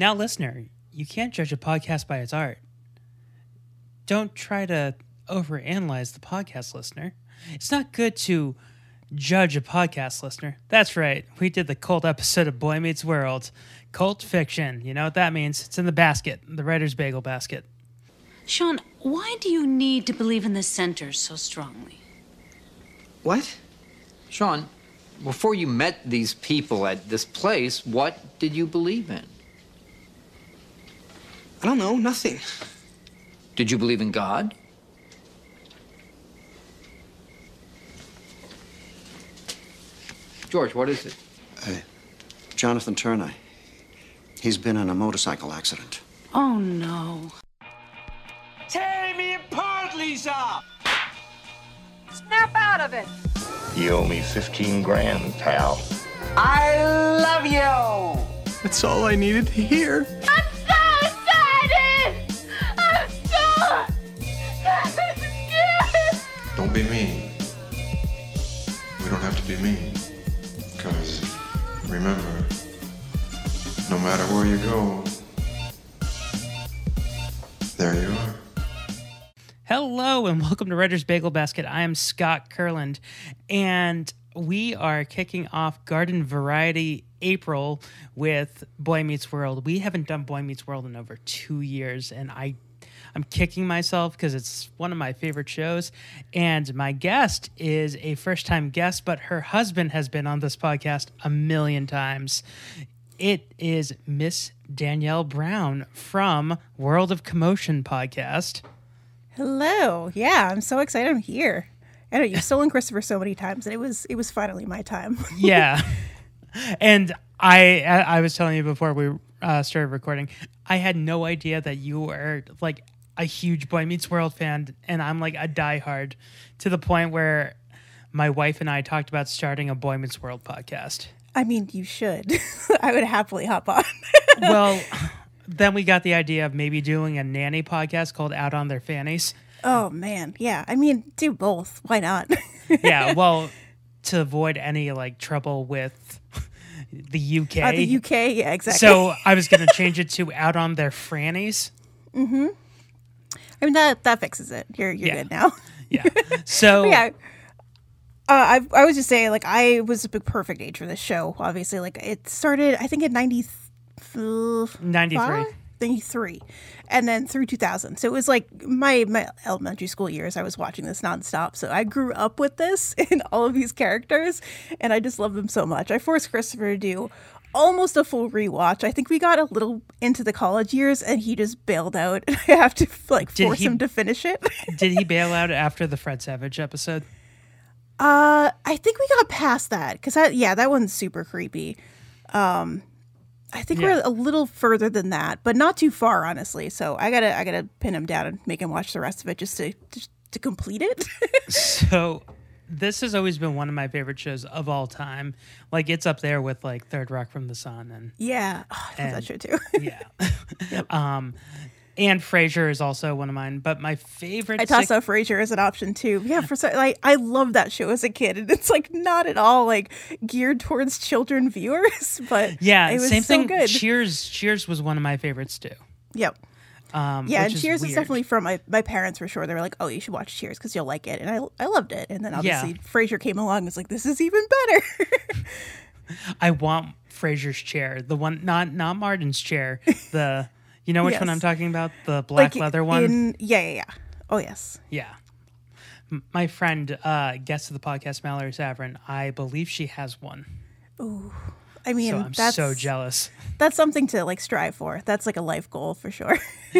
Now, listener, you can't judge a podcast by its art. Don't try to overanalyze the podcast listener. It's not good to judge a podcast listener. That's right. We did the cult episode of Boy Meets World. Cult fiction. You know what that means? It's in the basket, the writer's bagel basket. Sean, why do you need to believe in the center so strongly? What? Sean, before you met these people at this place, what did you believe in? I don't know, nothing. Did you believe in God? George, what is it? Uh, Jonathan Turner. He's been in a motorcycle accident. Oh no. Tear me apart, Lisa! Snap out of it. You owe me 15 grand, pal. I love you! That's all I needed to hear. Don't be mean. We don't have to be mean. Because remember, no matter where you go, there you are. Hello and welcome to Writer's Bagel Basket. I am Scott Kurland, and we are kicking off Garden Variety April with Boy Meets World. We haven't done Boy Meets World in over two years, and I I'm kicking myself because it's one of my favorite shows. And my guest is a first time guest, but her husband has been on this podcast a million times. It is Miss Danielle Brown from World of Commotion podcast. Hello. Yeah, I'm so excited I'm here. I know you've stolen Christopher so many times, and it was it was finally my time. yeah and i i was telling you before we uh, started recording i had no idea that you were like a huge boy meets world fan and i'm like a diehard to the point where my wife and i talked about starting a boy meets world podcast I mean, you should. I would happily hop on. well then we got the idea of maybe doing a nanny podcast called out on their fannies oh man, yeah. I mean, do both. Why not? yeah well to avoid any like trouble with the uk Uh, the UK, yeah, exactly. so i was going to change it to out on their frannies I mean that that fixes it. You're you're Yeah. good now. yeah so yeah. Uh, I I was just saying, like, I was a big perfect age for this show. Obviously, like, it started, I think, in 90, 93 93 and then through 2000 so it was like my my elementary school years i was watching this nonstop so i grew up with this and all of these characters and i just love them so much i forced christopher to do almost a full rewatch i think we got a little into the college years and he just bailed out and i have to like Did force he- him to finish it Did he bail out after the Fred Savage episode? Uh, I think we got past that because that yeah, that one's super creepy. Um, I think Yeah. we're a little further than that, but not too far, honestly. So I gotta I gotta pin him down and make him watch the rest of it just to just to complete it. So this has always been one of my favorite shows of all time. Like it's up there with like Third Rock from the Sun and yeah, oh, I love that show too. yeah. um and Frasier is also one of mine, but my favorite I toss out Frasier as an option too. Yeah, for so like I love that show as a kid, and it's like not at all like geared towards children viewers, but Yeah, it was same so thing. good. Cheers Cheers was one of my favorites too. Yep. Um Yeah, and Cheers is weird. definitely from my, my parents for sure. They were like, "Oh, you should watch Cheers because you'll like it," and I I loved it. And then obviously Frasier came along, and was like, "This is even better." I want Frasier's chair. The one not not Martin's chair. The you know which one I'm talking about? The black like leather one? In, yeah, yeah, yeah. Oh yes. Yeah. M- My friend, uh, guest of the podcast, Mallory Savrin, I believe she has one. I mean, So I'm that's so jealous. that's something to like strive for. That's like a life goal for sure.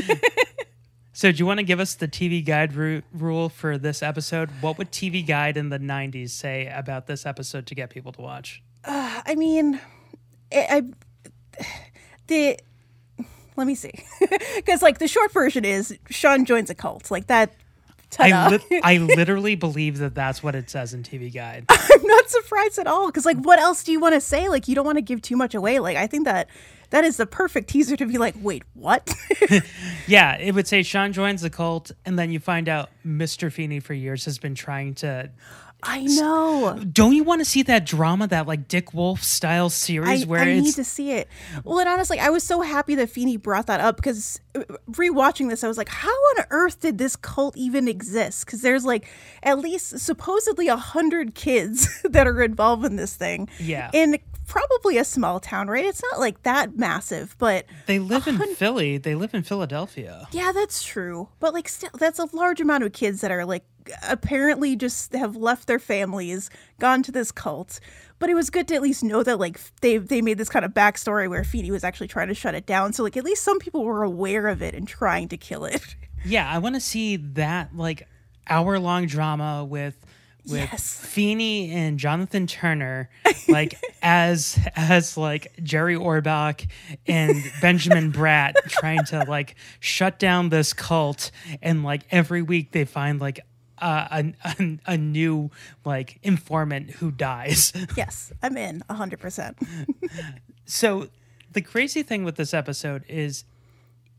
So, do you want to give us the TV guide ru- rule for this episode? What would TV guide in the 90s say about this episode to get people to watch? Uh, I mean, I, I the let me see, because like the short version is Sean joins a cult, like that. I, Ta-da. I literally believe that that's what it says in TV guide. I'm not surprised at all because like what else do you want to say like you don't want to give too much away like i think that that is the perfect teaser to be like wait what Yeah, it would say Sean joins the cult, and then you find out Mr. Feeny for years has been trying to I know. Don't you want to see that drama, that like Dick Wolf style series I, where I it's need to see it. Well, and honestly, I was so happy that Feeny brought that up because uh, rewatching this, I was like, how on earth did this cult even exist? Because there's like at least supposedly a hundred kids that are involved in this thing. Yeah. In probably a small town, right? It's not like that massive, but they live in Philly. They live in Philadelphia. yeah, that's true. But like, still, that's a large amount of kids that are like apparently just have left their families, gone to this cult. But it was good to at least know that like they they made this kind of backstory where Feeny was actually trying to shut it down. So like at least some people were aware of it and trying to kill it. Yeah, I want to see that like hour long drama with with Yes. Feeny and Jonathan Turner, like as as like Jerry Orbach and Benjamin Bratt trying to like shut down this cult, and like every week they find like uh, a, a a new like informant who dies. yes, I'm in hundred percent. So the crazy thing with this episode is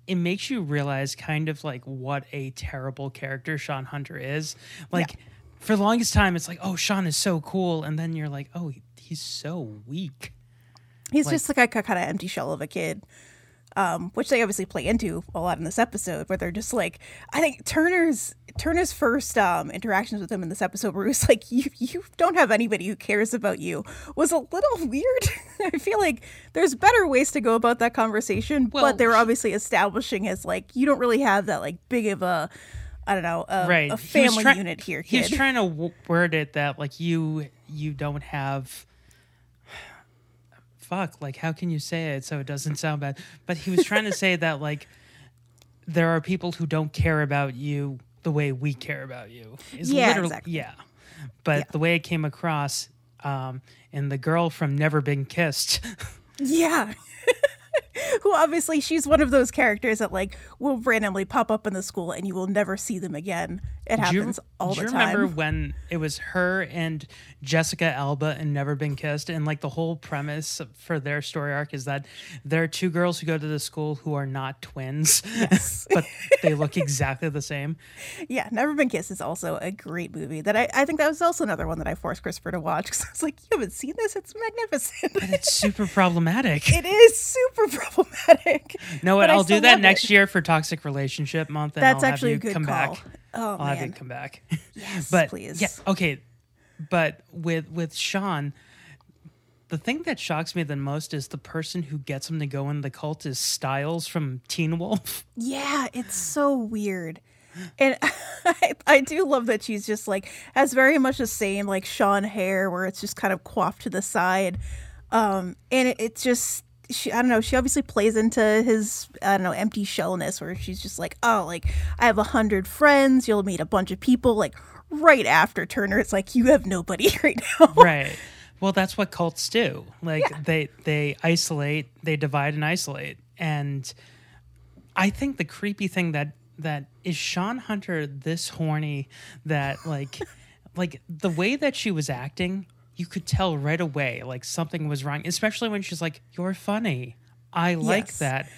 it makes you realize kind of like what a terrible character Sean Hunter is. Like for the longest time it's like, "Oh, Sean is so cool." And then you're like, "Oh, he- he's so weak." He's Like- just like a kind of empty shell of a kid. Um, which they obviously play into a lot in this episode, where they're just like, I think Turner's Turner's first um, interactions with him in this episode, where he was like, "You you don't have anybody who cares about you," was a little weird. I feel like there's better ways to go about that conversation, Well, but they're obviously establishing as like you don't really have that like big of a, I don't know, a, right. a He family try- unit here, He was trying to word it that like you you don't have fuck, like how can you say it so it doesn't sound bad? But he was trying to say that like there are people who don't care about you the way we care about you. Is Yeah, literally exactly. yeah. But the way it came across um and the girl from Never Been Kissed Yeah. Who obviously she's one of those characters that like will randomly pop up in the school and you will never see them again. It Do you- happens all do the you time. remember when it was her and Jessica Alba and Never Been Kissed? And like the whole premise for their story arc is that there are two girls who go to the school who are not twins, but they look exactly the same. Yeah, Never Been Kissed is also a great movie that I, I think that was also another one that I forced Christopher to watch because I was like, you haven't seen this? It's magnificent. But it's super problematic. it is super problematic. No, what? I'll do that next it. year for Toxic Relationship Month. And That's I'll actually a have you good come call. back. Oh, I'll have you come back. Yes, but please. yeah, okay. But with with Sean, the thing that shocks me the most is the person who gets him to go in the cult is Stiles from Teen Wolf. Yeah, it's so weird. And I, I do love that she's just like has very much the same like Sean hair where it's just kind of coiffed to the side. Um and it, it's just she I don't know, she obviously plays into his I don't know, empty shellness where she's just like, Oh, like I have a hundred friends, you'll meet a bunch of people, like right after Turner, it's like you have nobody right now. right. Well, that's what cults do. Like they they isolate, they divide and isolate. And I think the creepy thing that that is Sean Hunter this horny that like like the way that she was acting, you could tell right away like something was wrong, especially when she's like, "You're funny. I like Yes. that."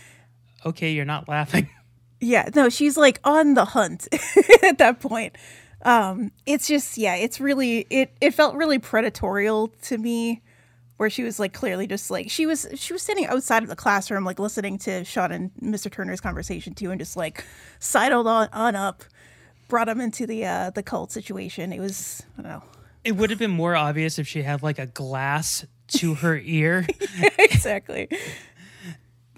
Okay, you're not laughing. Yeah, no, she's like on the hunt at that point. Um, it's just yeah, it's really it it felt really predatorial to me where she was like clearly just like she was she was standing outside of the classroom like listening to Sean and Mr. Turner's conversation too and just like sidled on, on up, brought him into the uh the cult situation. It was I don't know. It would have been more obvious if she had like a glass to her ear. exactly.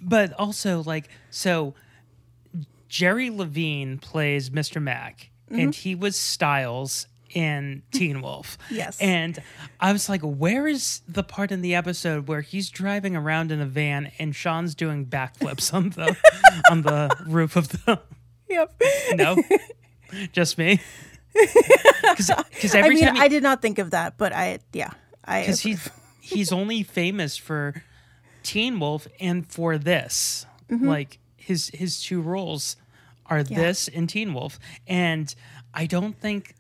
but also like so Jerry Levine plays Mr. Mack and Mhm. he was Stiles in Teen Wolf. Yes. And I was like, where is the part in the episode where he's driving around in a van and Sean's doing backflips on the on the roof of the Yep. No. Just me. Because I every mean, time he- I did not think of that, but I yeah, I because he's he's only famous for Teen Wolf and for this. Mhm. Like his his two roles are this and Teen Wolf, and I don't think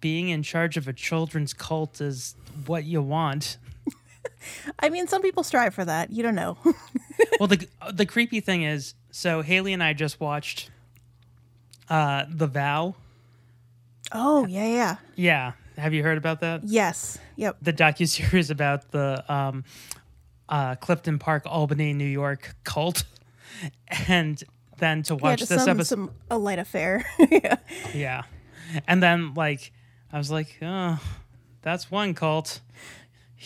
being in charge of a children's cult is what you want. I mean, some people strive for that. You don't know. well, the the creepy thing is, so Haley and I just watched uh The Vow. Oh yeah, yeah. Yeah, Have you heard about that? Yes. Yep. The docu series about the um, uh, Clifton Park, Albany, New York cult, and then to watch just this some, episode. some a light affair. yeah. Yeah. And then like I was like, oh, that's one cult.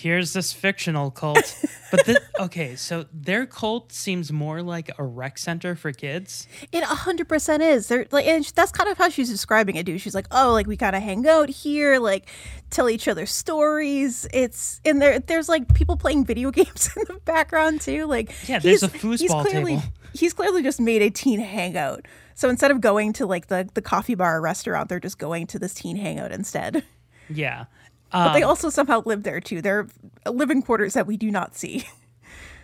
Here's this fictional cult. But the, okay, so their cult seems more like a rec center for kids. It hundred percent is. They're like, and that's kind of how she's describing it. Dude, she's like, oh, like we kind of hang out here, like tell each other stories. It's and there, there's like people playing video games in the background too. Like, Yeah, there's he's- a foosball he's clearly, table. He's clearly just made a teen hangout. So instead of going to like the the coffee bar or restaurant, they're just going to this teen hangout instead. Yeah. But they Um, also somehow live there too. They're living quarters that we do not see.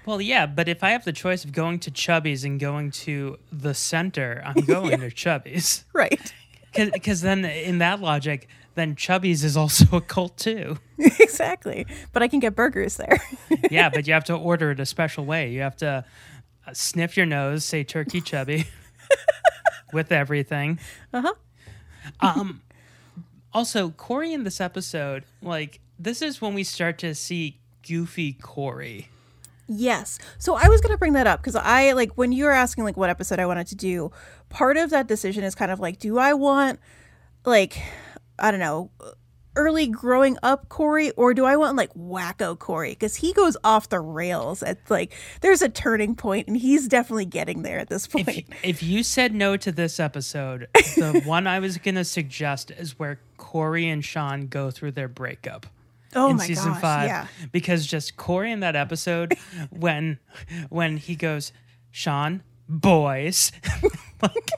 Well, yeah, but if I have the choice of going to Chubby's and going to the center, I'm going to Chubby's. right. Because then, in that logic, then Chubby's is also a cult too. exactly. But I can get burgers there. yeah, but you have to order it a special way. You have to uh, sniff your nose, say turkey chubby with everything. Uh-huh. Um also Corey in this episode, like this is when we start to see goofy Corey. Yes. So I was going to bring that up because I like when you were asking like what episode I wanted to do, part of that decision is kind of like, do I want like, I don't know, early growing up Corey or do I want like wacko Corey? Because he goes off the rails at like, there's a turning point and he's definitely getting there at this point. If you said no to this episode, the one I was going to suggest is where Corey and Sean go through their breakup. Oh in my season gosh, five yeah. because just Corey in that episode when when he goes Sean boys like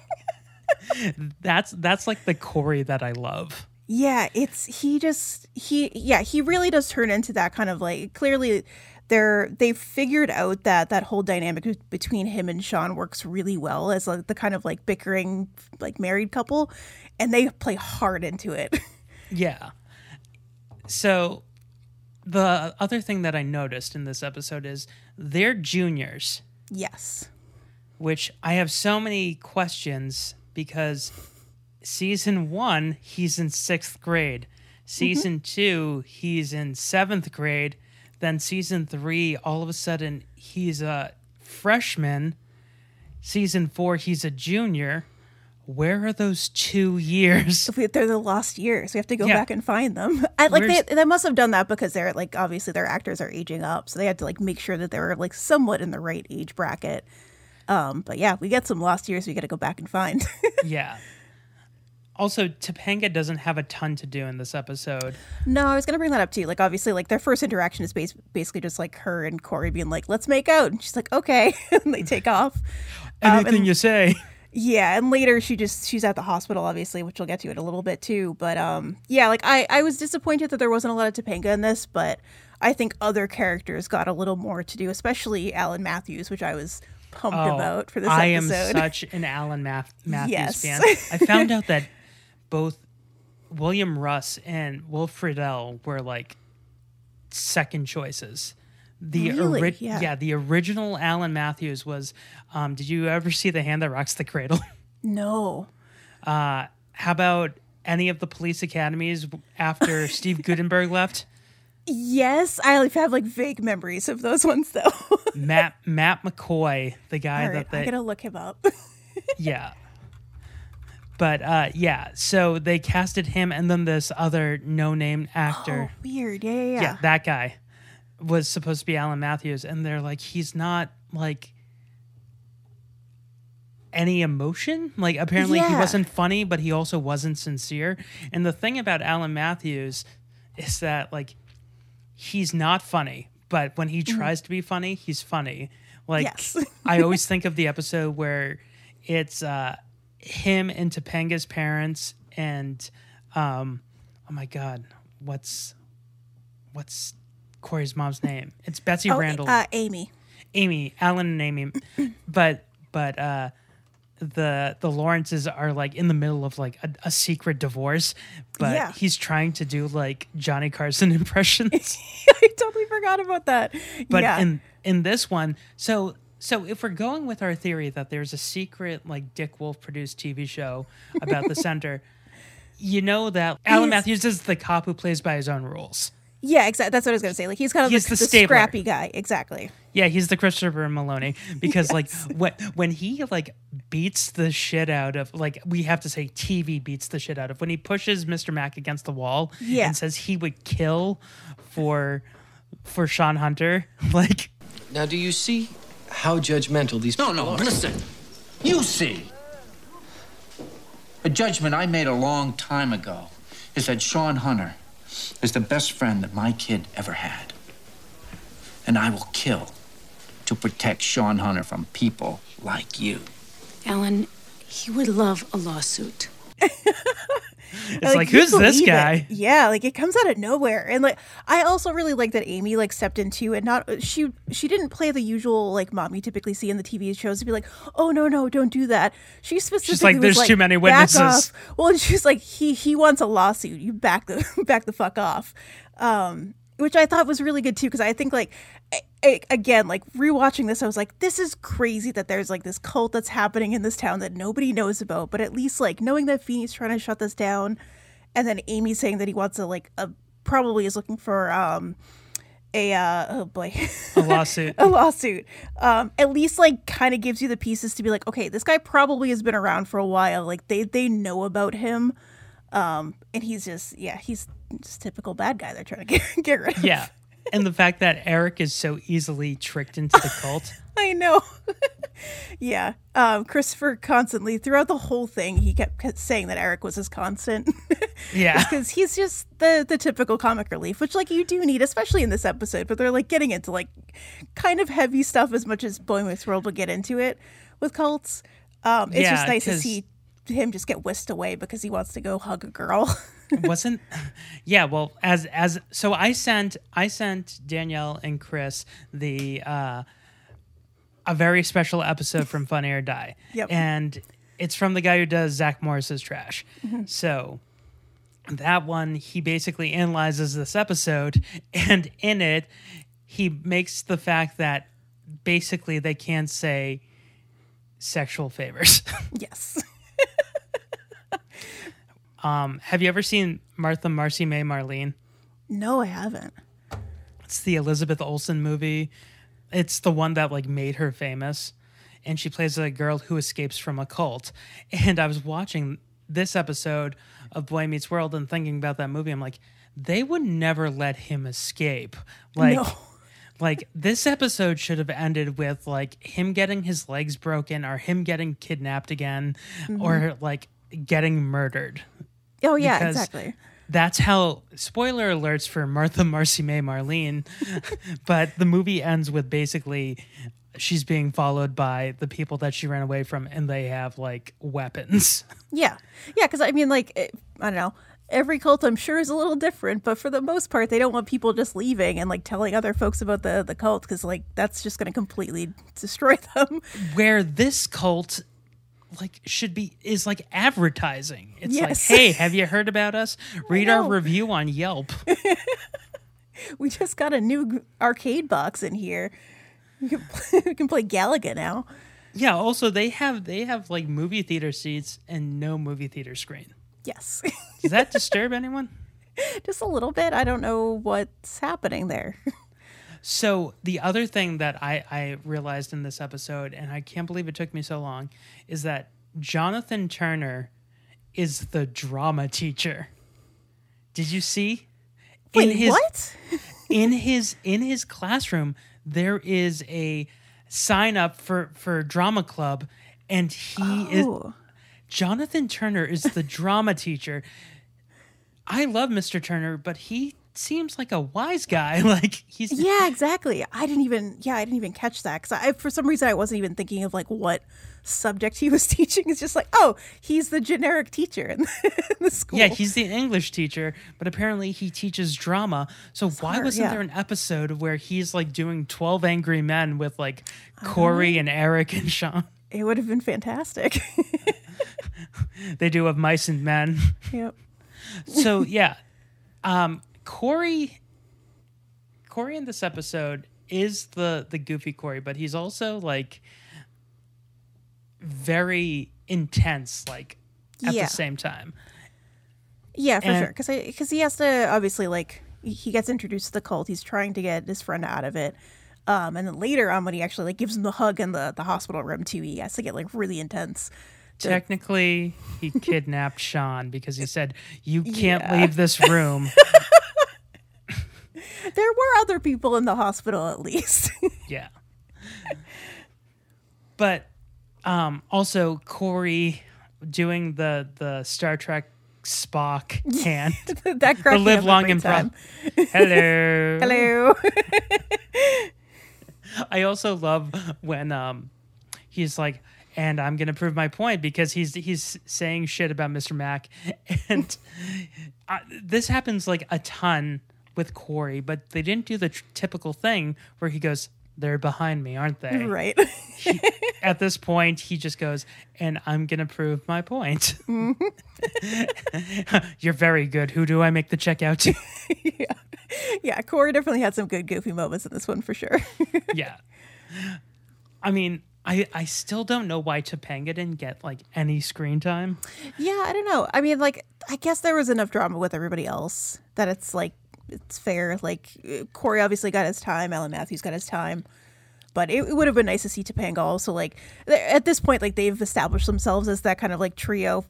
that's that's like the Corey that I love. Yeah, it's he just he yeah, he really does turn into that kind of like clearly they're they've figured out that that whole dynamic between him and Sean works really well as like the kind of like bickering like married couple and they play hard into it. Yeah. So the other thing that I noticed in this episode is they're juniors, yes. which I have so many questions because season one, he's in sixth grade. Season two, he's in seventh grade. Then season three, all of a sudden, he's a freshman. Season four, he's a junior. Where are those two years? We- they're the lost years. We have to go Yeah. back and find them. I, like Where's- they, they must have done that because they're like obviously their actors are aging up, so they had to like make sure that they were like somewhat in the right age bracket. Um, but yeah, we get some lost years we got to go back and find. yeah. Also, Topanga doesn't have a ton to do in this episode. No, I was gonna bring that up too. Like, obviously, like their first interaction is bas- basically just like her and Corey being like, "Let's make out," and she's like, "Okay," and they take off. Um, Anything and- you say. Yeah, and later she just she's at the hospital, obviously, which we'll get to in a little bit too. But um, yeah, like I I was disappointed that there wasn't a lot of Topanga in this, but I think other characters got a little more to do, especially Alan Matthews, which I was pumped about for this Oh, I episode. am such an Alan Math- Matthews Yes. fan. I found out that both William Russ and Will Friedle were like second choices. The Really? ori- Yeah. the original Alan Matthews was. Um, did you ever see The Hand That Rocks the Cradle? no. Uh, how about any of the police academies after Steve Guttenberg left? Yes, I have like vague memories of those ones though. Matt Matt McCoy, the guy right, that I they gotta look him up. yeah. But uh, yeah, so they casted him and then this other no-name actor. Oh, weird. Yeah, yeah, yeah. yeah, that guy was supposed to be Alan Matthews, and they're like, he's not like any emotion. Like apparently he wasn't funny, but he also wasn't sincere. And the thing about Alan Matthews is that like he's not funny, but when he tries to be funny, he's funny. Like Yes. I always think of the episode where it's uh him and Topanga's parents and um oh my god, what's what's Corey's mom's name? It's Betsy Oh, Randle. uh, Amy. Amy, Alan and Amy. but but uh the the Lawrences are like in the middle of like a, a secret divorce, but Yeah. he's trying to do like Johnny Carson impressions. I totally forgot about that. But yeah. in in this one, so so if we're going with our theory that there's a secret like Dick Wolf produced TV show about the center, you know that Alan He's- Matthews is the cop who plays by his own rules. Yeah, exactly. That's what I was gonna say. Like he's kind of He's like the the, stabler. scrappy guy. Exactly. Yeah, he's the Christopher Meloni because like when when he like beats the shit out of like we have to say TV beats the shit out of when he pushes Mr. Mack against the wall Yeah. and says he would kill for for Sean Hunter like Now, do you see how judgmental these No, people no, are? listen. You see. A judgment I made a long time ago is that Sean Hunter is the best friend that my kid ever had. And I will kill to protect Sean Hunter from people like you. Alan, he would love a lawsuit. it's like, you who's this believe it. guy? Yeah, like it comes out of nowhere, and like I also really like that Amy like stepped into and not she she didn't play the usual like mom you typically see in the TV shows to be like, oh no no don't do that. She specifically like, was "There's like, too many "Back witnesses." Well, and she's like, he he wants a lawsuit. You back the back the fuck off. Um, which I thought was really good too because I think like I, I, again like rewatching this I was like this is crazy that there's like this cult that's happening in this town that nobody knows about but at least like knowing that Feeny's trying to shut this down and then Amy saying that he wants to like a probably is looking for um a uh oh boy A lawsuit. a lawsuit um at least like kind of gives you the pieces to be like okay this guy probably has been around for a while like they they know about him um and he's just yeah he's just typical bad guy they're trying to get, get rid of Yeah. And the fact that Eric is so easily tricked into the cult. I know. yeah. Um, Christopher constantly, throughout the whole thing, he kept, saying that Eric was his constant. Yeah. Because he's just the, the typical comic relief, which, like, you do need, especially in this episode. But they're, like, getting into, like, kind of heavy stuff as much as Boy Meets World will get into it with cults. Um, it's Yeah, just nice to see him just get whisked away because he wants to go hug a girl. Wasn't yeah well as as so i sent i sent danielle and chris the uh a very special episode from funny or die Yep. and it's from the guy who does zack morris is trash Mhm. so that one he basically analyzes this episode and in it he makes the fact that basically they can't say sexual favors yes. Um have you ever seen martha marcy may marlene no, I haven't. It's the Elizabeth Olsen movie. It's the one that like made her famous. And she plays a girl who escapes from a cult. And I was watching this episode of Boy Meets World and thinking about that movie. I'm like, they would never let him escape. Like No. like this episode should have ended with like him getting his legs broken or him getting kidnapped again or like getting murdered. Oh, yeah, Because exactly. That's how spoiler alerts for Martha Marcy May Marlene. but the movie ends with basically she's being followed by the people that she ran away from and they have like weapons. Yeah. Yeah, because I mean, like, it, I don't know. Every cult, I'm sure, is a little different, but for the most part, they don't want people just leaving and like telling other folks about the the cult because like that's just going to completely destroy them. Where this cult like should be is like advertising. It's Yes. like, hey, have you heard about us? Read our review on Yelp. We just got a new arcade box in here. We can play, we can play Galaga now. yeah, also they have they have like movie theater seats and no movie theater screen. Yes, Does that disturb anyone? just a little bit. I don't know what's happening there. So the other thing that I, I realized in this episode, and I can't believe it took me so long, is that Jonathan Turner is the drama teacher. Did you see? Wait, what? in his in his classroom, there is a sign up for for drama club, and he is Oh. Jonathan Turner is the drama teacher. I love Mr. Turner, but he seems like a wise guy. Like he's Yeah, exactly. I didn't even. Yeah, I didn't even catch that because I, for some reason, I wasn't even thinking of like what subject he was teaching. It's just like, oh, he's the generic teacher in the, in the school. Yeah, he's the English teacher, but apparently he teaches drama. So why Smart, wasn't yeah. there an episode where he's like doing 12 Angry Men with like Corey and Eric and Sean? It would have been fantastic. They do of Mice and Men. yep. So yeah. Um Corey Corey in this episode is the the goofy Corey, but he's also like very intense like at Yeah. the same time. Yeah, for And- sure. Because because he has to obviously like he- gets introduced to the cult. He's trying to get his friend out of it. Um, and then later on, when he actually like gives him the hug in the the hospital room too, he has to get like really intense. to- Technically, he kidnapped Sean because he said, You can't Yeah. leave this room. there were other people in the hospital at least. yeah. But um, also, Corey doing the, the Star Trek Spock hand. that the live long and time. Hello. Hello. I also love when um he's like, and I'm gonna prove my point because he's he's saying shit about Mr. Mack, and uh, this happens like a ton with Corey, but they didn't do the tr- typical thing where he goes, "They're behind me, aren't they?" Right. He- at this point, he just goes, and I'm gonna prove my point. Mm-hmm. You're very good. Who do I make the check out to? yeah, Corey definitely had some good goofy moments in this one for sure. yeah. I mean, I I still don't know why Topanga didn't get like any screen time. yeah, I don't know. I mean, like, I guess there was enough drama with everybody else that it's like it's fair. Like Corey obviously got his time, Alan Matthews got his time. But it, it would have been nice to see Topanga also like at this point like they've established themselves as that kind of like trio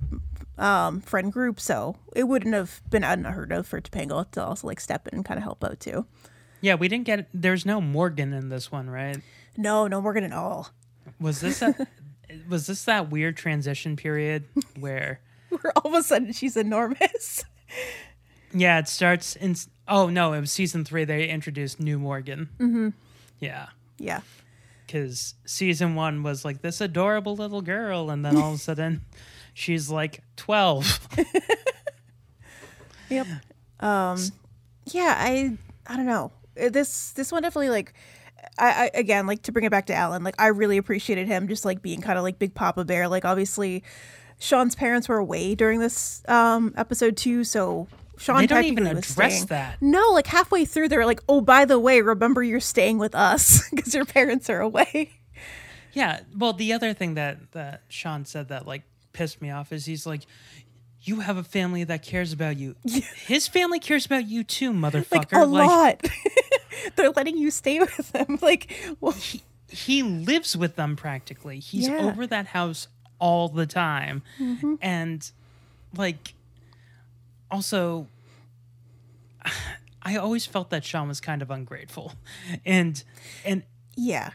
um friend group so it wouldn't have been unheard of for Topanga to also like step in and kind of help out too. Yeah, we didn't get. There's no Morgan in this one, right? No, no Morgan at all. Was this a, was this that weird transition period where? Where all of a sudden she's enormous. Yeah, it starts in. Oh no, it was season three. They introduced new Morgan. Mhm. Yeah, Yeah. because season one was like this adorable little girl, and then all of a sudden, she's like twelve. Yep. Um yeah, I I don't know. Uh, This this one definitely like I, I again like to bring it back to Alan, like I really appreciated him just like being kind of like big papa bear. Like obviously Sean's parents were away during this um episode too, so Sean They don't even address that. No, like halfway through they're like, "Oh, by the way, remember you're staying with us because your parents are away." Yeah. Well, the other thing that that Sean said that like pissed me off is he's like, "You have a family that cares about you. His family cares about you too, motherfucker." Like a lot. they're letting you stay with them. Like, well, he lives with them practically. He's Yeah. over that house all the time. Mhm. And like also I always felt that Sean was kind of ungrateful. And and yeah.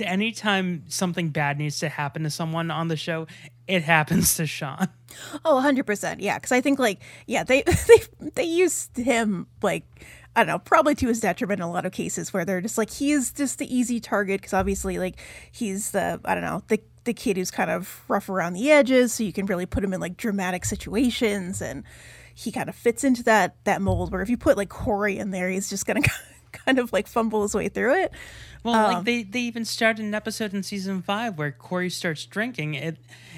anytime something bad needs to happen to someone on the show, it happens to Sean. Oh, 100%. Yeah, cuz I think like yeah, they they they used him like I don't know, probably to his detriment in a lot of cases where they're just like he is just the easy target cuz obviously like he's the I don't know, the the kid who's kind of rough around the edges so you can really put him in like dramatic situations and he kind of fits into that that mold where if you put like Corey in there, he's just going to kind of like fumble his way through it. Well, Um, like they, they even started an episode in season five where Corey starts drinking it,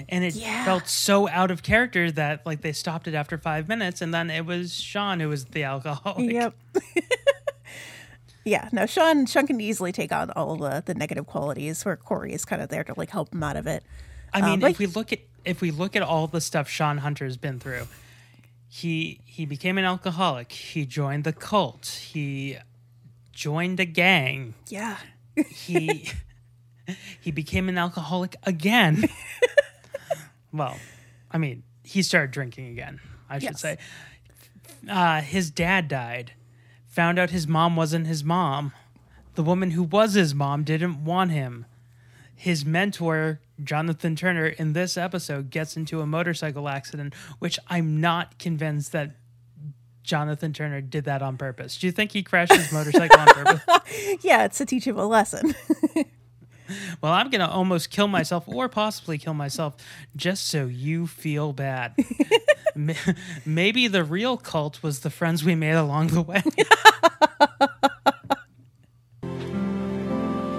and it Yeah. felt so out of character that like they stopped it after five minutes, and then it was Sean who was the alcoholic. Yep. yeah, no, Sean Sean can easily take on all of the, the negative qualities where Corey is kind of there to like help him out of it. I Um, mean, but if we look at if we look at all the stuff Sean Hunter's been through, he he became an alcoholic. He joined the cult. He joined a gang. yeah. He he became an alcoholic again. well, I mean, he started drinking again. I should Yes. say. Uh, his dad died. Found out his mom wasn't his mom. The woman who was his mom didn't want him. His mentor, Jonathan Turner, in this episode gets into a motorcycle accident, which I'm not convinced that Jonathan Turner did that on purpose. Do you think he crashed his motorcycle on purpose? yeah, it's to teach him a lesson. Well, I'm going to almost kill myself or possibly kill myself just so you feel bad. Maybe the real cult was the friends we made along the way.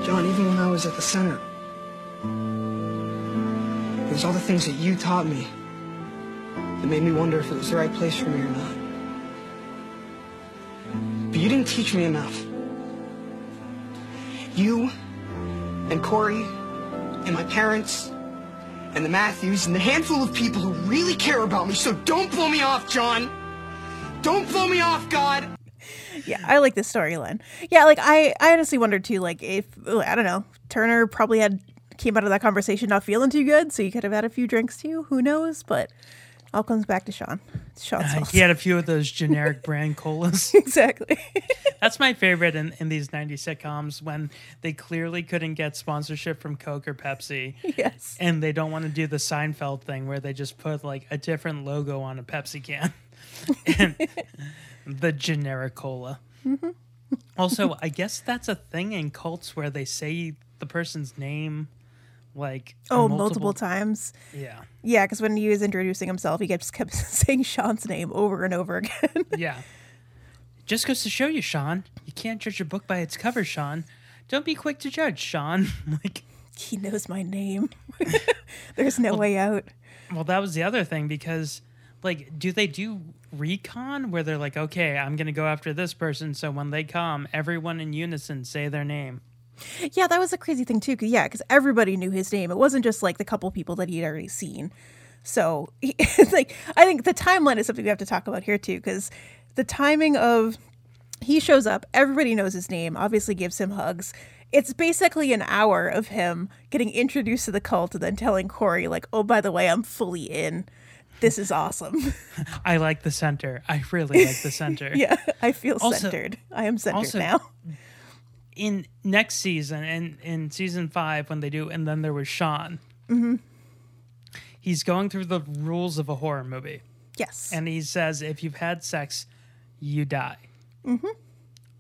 John, even when I was at the center, was all the things that you taught me that made me wonder if it was the right place for me or not. But you didn't teach me enough. You and Corey and my parents and the Matthews and the handful of people who really care about me, so don't blow me off, John. Don't blow me off, God! yeah, I like this storyline. Yeah, like I, I honestly wondered too, like if I don't know, Turner probably had came out of that conversation not feeling too good, so he could have had a few drinks too. Who knows? But all comes back to Sean. It's Sean's Uh, fault. he had a few of those generic brand colas. exactly. That's my favorite in, in these 90s sitcoms when they clearly couldn't get sponsorship from Coke or Pepsi. Yes. And they don't want to do the Seinfeld thing where they just put like a different logo on a Pepsi can. and the generic cola. Mhm. Also, I guess that's a thing in cults where they say the person's name like Oh, multiple, times. Yeah. Yeah, because when he was introducing himself, he kept kept saying Sean's name over and over again. Yeah. Just goes to show you, Sean, you can't judge a book by its cover, Sean. Don't be quick to judge, Sean. like he knows my name. There's no way out. Well, that was the other thing because like do they do recon where they're like, "Okay, I'm going to go after this person, so when they come, everyone in unison say their name." Yeah, that was a crazy thing too. 'cause- yeah, because everybody knew his name. It wasn't just like the couple people that he'd already seen. So, it's like I think the timeline is something we have to talk about here too, because the timing of he shows up, everybody knows his name, obviously gives him hugs. It's basically an hour of him getting introduced to the cult and then telling Corey, like, "Oh, by the way, I'm fully in. This is awesome." I like the center. I really like the center. yeah, I feel Also- centered. I am centered also, now. In next season and in season 5 when they do and then there was Sean. hmm He's going through the rules of a horror movie. Yes. And he says if you've had sex, you die. hmm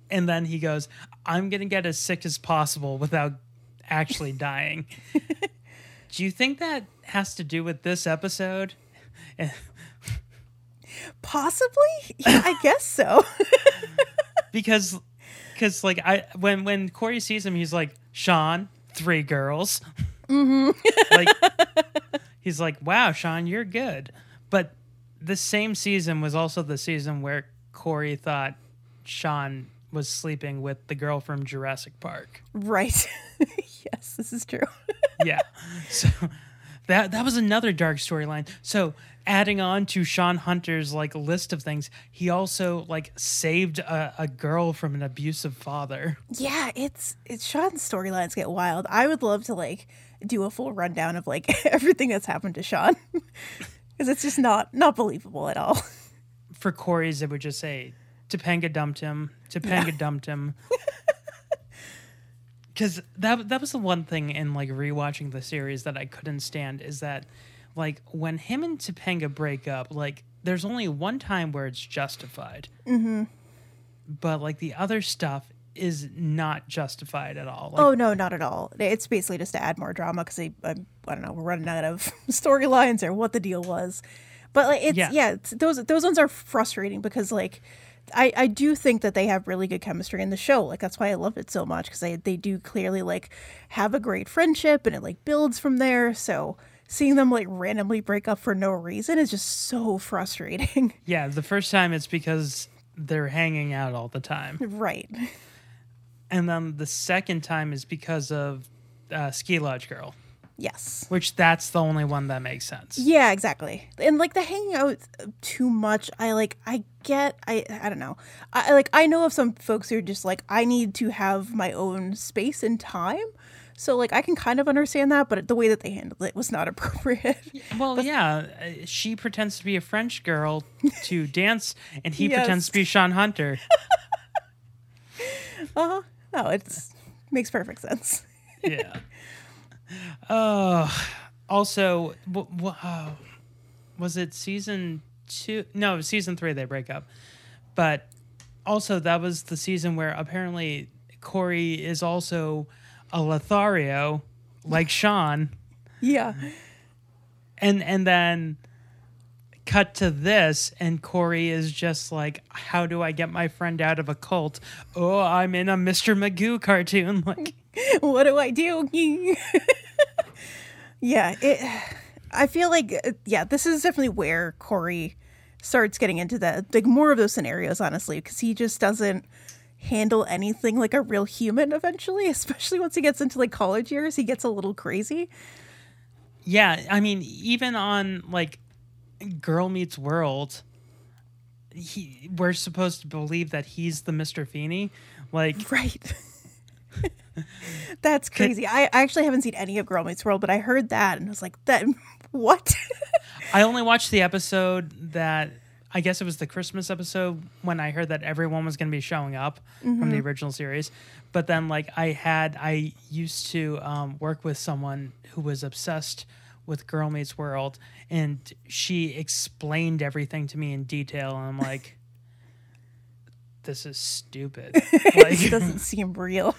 And then he goes, I'm going to get as sick as possible without actually dying. do you think that has to do with this episode? Possibly? Yeah, I guess so. because because like I when when Corey sees him, he's like, Sean, three girls. hmm Like he's like, Wow, Sean, you're good. But the same season was also the season where Corey thought Sean was sleeping with the girl from Jurassic Park. Right. yes, this is true. yeah. So that that was another dark storyline. So adding on to Sean Hunter's like list of things, he also like saved a, a girl from an abusive father. Yeah, it's it's Sean's storylines get wild. I would love to like do a full rundown of like everything that's happened to Sean because it's just not not believable at all. For Corey's, it would just say Topanga dumped him. Topanga Yeah. dumped him. Because that that was the one thing in like rewatching the series that I couldn't stand is that like when him and Topanga break up, like there's only one time where it's justified. hmm but like the other stuff is not justified at all. Like, oh no, not at all. It's basically just to add more drama because I, I I don't know we're running out of storylines or what the deal was. But like it's Yeah. yeah, it's, those those ones are frustrating because like I I do think that they have really good chemistry in the show. Like that's why I love it so much because they they do clearly like have a great friendship and it like builds from there. So seeing them like randomly break up for no reason is just so frustrating. yeah, the first time it's because they're hanging out all the time, right. and then the second time is because of uh, Ski Lodge Girl, Yes. which that's the only one that makes sense. Yeah, exactly. And like the hanging out too much, I like I get I I don't know. I like I know of some folks who are just like I need to have my own space and time. So like I can kind of understand that, but the way that they handled it was not appropriate. Well, yeah, uh, she pretends to be a French girl to dance, and he Yes. pretends to be Sean Hunter. Uh-huh. No, it's makes perfect sense. yeah. Oh, also, w- w- oh, was it season two? No, it was season three. They break up, but also that was the season where apparently Corey is also a Lothario, like Sean, Yeah. and and then cut to this and Corey is just like how do I get my friend out of a cult? Oh, I'm in a Mr. Magoo cartoon like what do I do? yeah, it. I feel like uh, yeah, this is definitely where Corey starts getting into the like more of those scenarios, honestly, because he just doesn't handle anything like a real human eventually, especially once he gets into like college years, he gets a little crazy. Yeah, I mean, even on like Girl Meets World, he we're supposed to believe that he's the Mr. Feeny. Like right. That's crazy. I, I actually haven't seen any of Girl Meets World, but I heard that and I was like, that what? I only watched the episode that I guess it was the Christmas episode when I heard that everyone was going to be showing up from the original series. But then, like, I had, I used to um, work with someone who was obsessed with Girl Meets World, and she explained everything to me in detail. And I'm like, this is stupid. Like, it doesn't seem real.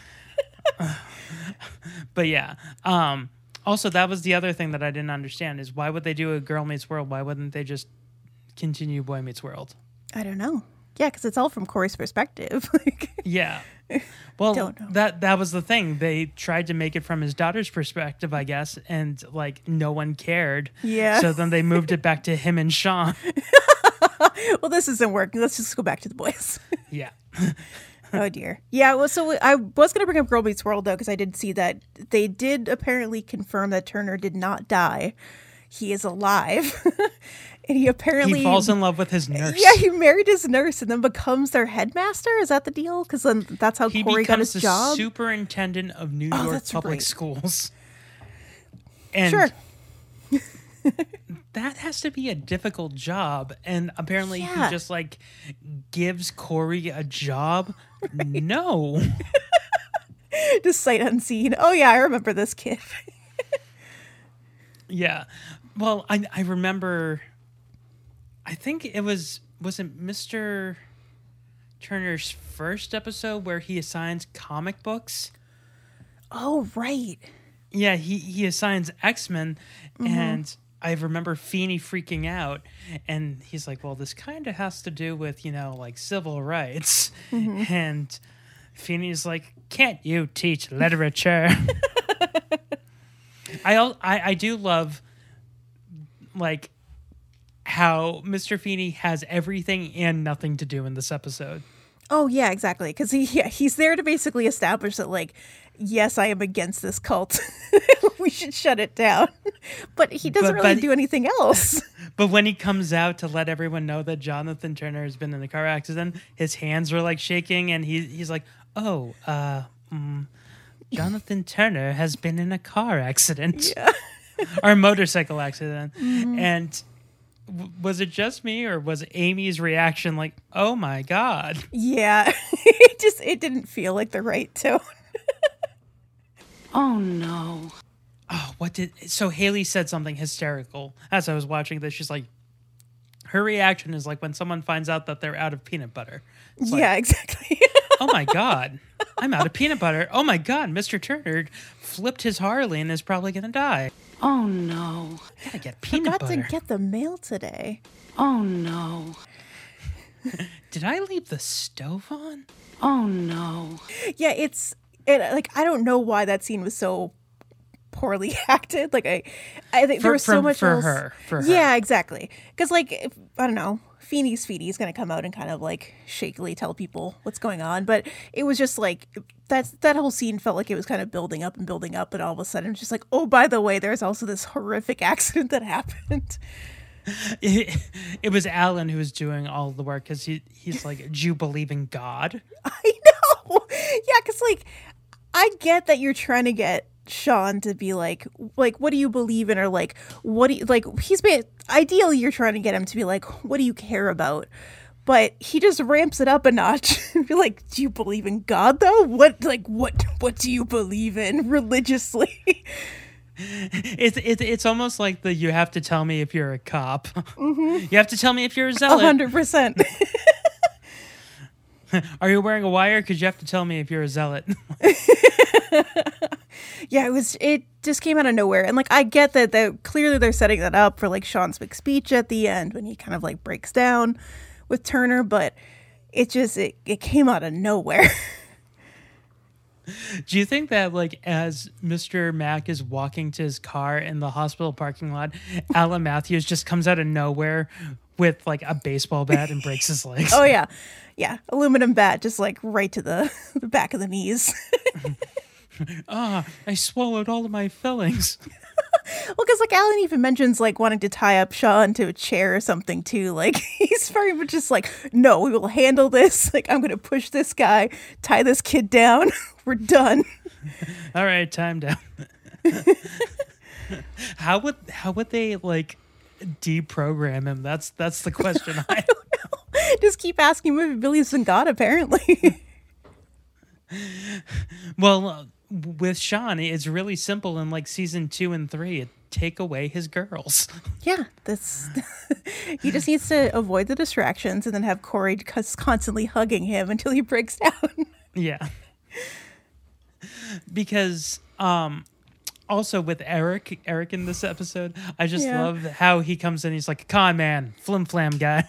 but yeah. Um, also, that was the other thing that I didn't understand is why would they do a Girl Meets World? Why wouldn't they just continue Boy Meets World? I don't know. Yeah, because it's all from Corey's perspective. like, Yeah. Well, that that was the thing. They tried to make it from his daughter's perspective, I guess, and like no one cared. Yeah. So then they moved it back to him and Sean. well, this isn't working. Let's just go back to the boys. Yeah. oh dear. Yeah. Well, so I was going to bring up Girl Meets World though, because I did see that they did apparently confirm that Turner did not die. He is alive, and he apparently he falls in love with his nurse. Yeah, he married his nurse and then becomes their headmaster. Is that the deal? Because then that's how He Corey got becomes his the job. superintendent of New Oh, York Public right. Schools. And Sure. that has to be a difficult job. And apparently Yeah. he just like gives Corey a job. No. Just sight unseen. Oh yeah, I remember this kid. Yeah. Well, I I remember I think it was was it Mr. Turner's first episode where he assigns comic books? Oh right. Yeah, he he assigns X-Men Mhm. and I remember Feeny freaking out and he's like, "Well, this kind of has to do with, you know, like civil rights." Mhm. And Feeny's like, "Can't you teach literature?" I, I I do love like how Mr. Feeny has everything and nothing to do in this episode. Oh yeah, exactly. Because he yeah, he's there to basically establish that like, yes, I am against this cult. we should shut it down. But he doesn't But- really but- do anything else. But when he comes out to let everyone know that Jonathan Turner has been in a car accident, his hands were like shaking, and he he's like, "Oh, uh, mm, Jonathan Turner has been in a car accident, or a motorcycle accident." Mhm. And w- was it just me, or was Amy's reaction like, "Oh my god"? yeah, it just it didn't feel like the right tone. Oh no. Oh, what did so Haley said something hysterical as I was watching this. She's like, her reaction is like when someone finds out that they're out of peanut butter. It's like, yeah, exactly. oh my god, I'm out of peanut butter. Oh my god, Mr. Turner flipped his Harley and is probably gonna die. Oh no. Gotta get peanut Forgot butter. to get the mail today. Oh no. Did I leave the stove on? Oh no. Yeah, it's it like I don't know why that scene was so poorly acted. Like I, I think For- there was so from- much for else- her, for her. yeah, exactly. Because like if, I don't know, Feeny's Feeny's gonna come out and kind of like shakily tell people what's going on, but it was just like that's that whole scene felt like it was kind of building up and building up, and all of a sudden it's just like, oh, by the way, there's also this horrific accident that happened. It, it was Alan who was doing all the work because he he's like, do you believe in God? I know, yeah, because like I get that you're trying to get Sean to be like, like, what do you believe in, or like, what do you like? He's been ideally you're trying to get him to be like, what do you care about? But he just ramps it up a notch and be like, do you believe in God though? What like what what do you believe in religiously? It's it's it's almost like the you have to tell me if you're a cop. Mhm. You have to tell me if you're a A zealot. hundred percent. Are you wearing a wire? Because you have to tell me if you're a zealot. Yeah, it was. It just came out of nowhere, and like I get that. That clearly they're setting that up for like Sean's big speech at the end when he kind of like breaks down with Turner, but it just it, it came out of nowhere. Do you think that like as Mr. Mack is walking to his car in the hospital parking lot, Alan Matthews just comes out of nowhere with like a baseball bat and breaks his legs? oh yeah, yeah, aluminum bat just like right to the the back of the knees. Ah, I swallowed all of my fillings. Well, because like Alan even mentions like wanting to tie up Sean to a chair or something too. Like he's very much just like, no, we will handle this. Like I'm gonna push this guy, tie this kid down. We're done. All right, time down. how would how would they like deprogram him? That's that's the question. I don't know just keep asking him if Billy Zangata, apparently. well, uh, with Sean, it's really simple in like season two and three. It take away his girls. Yeah, that's. he just needs to avoid the distractions and then have Corey constantly hugging him until he breaks down. yeah. Because um also with Eric, Eric in this episode, I just yeah. love how he comes in. He's like a con man, flim flam guy.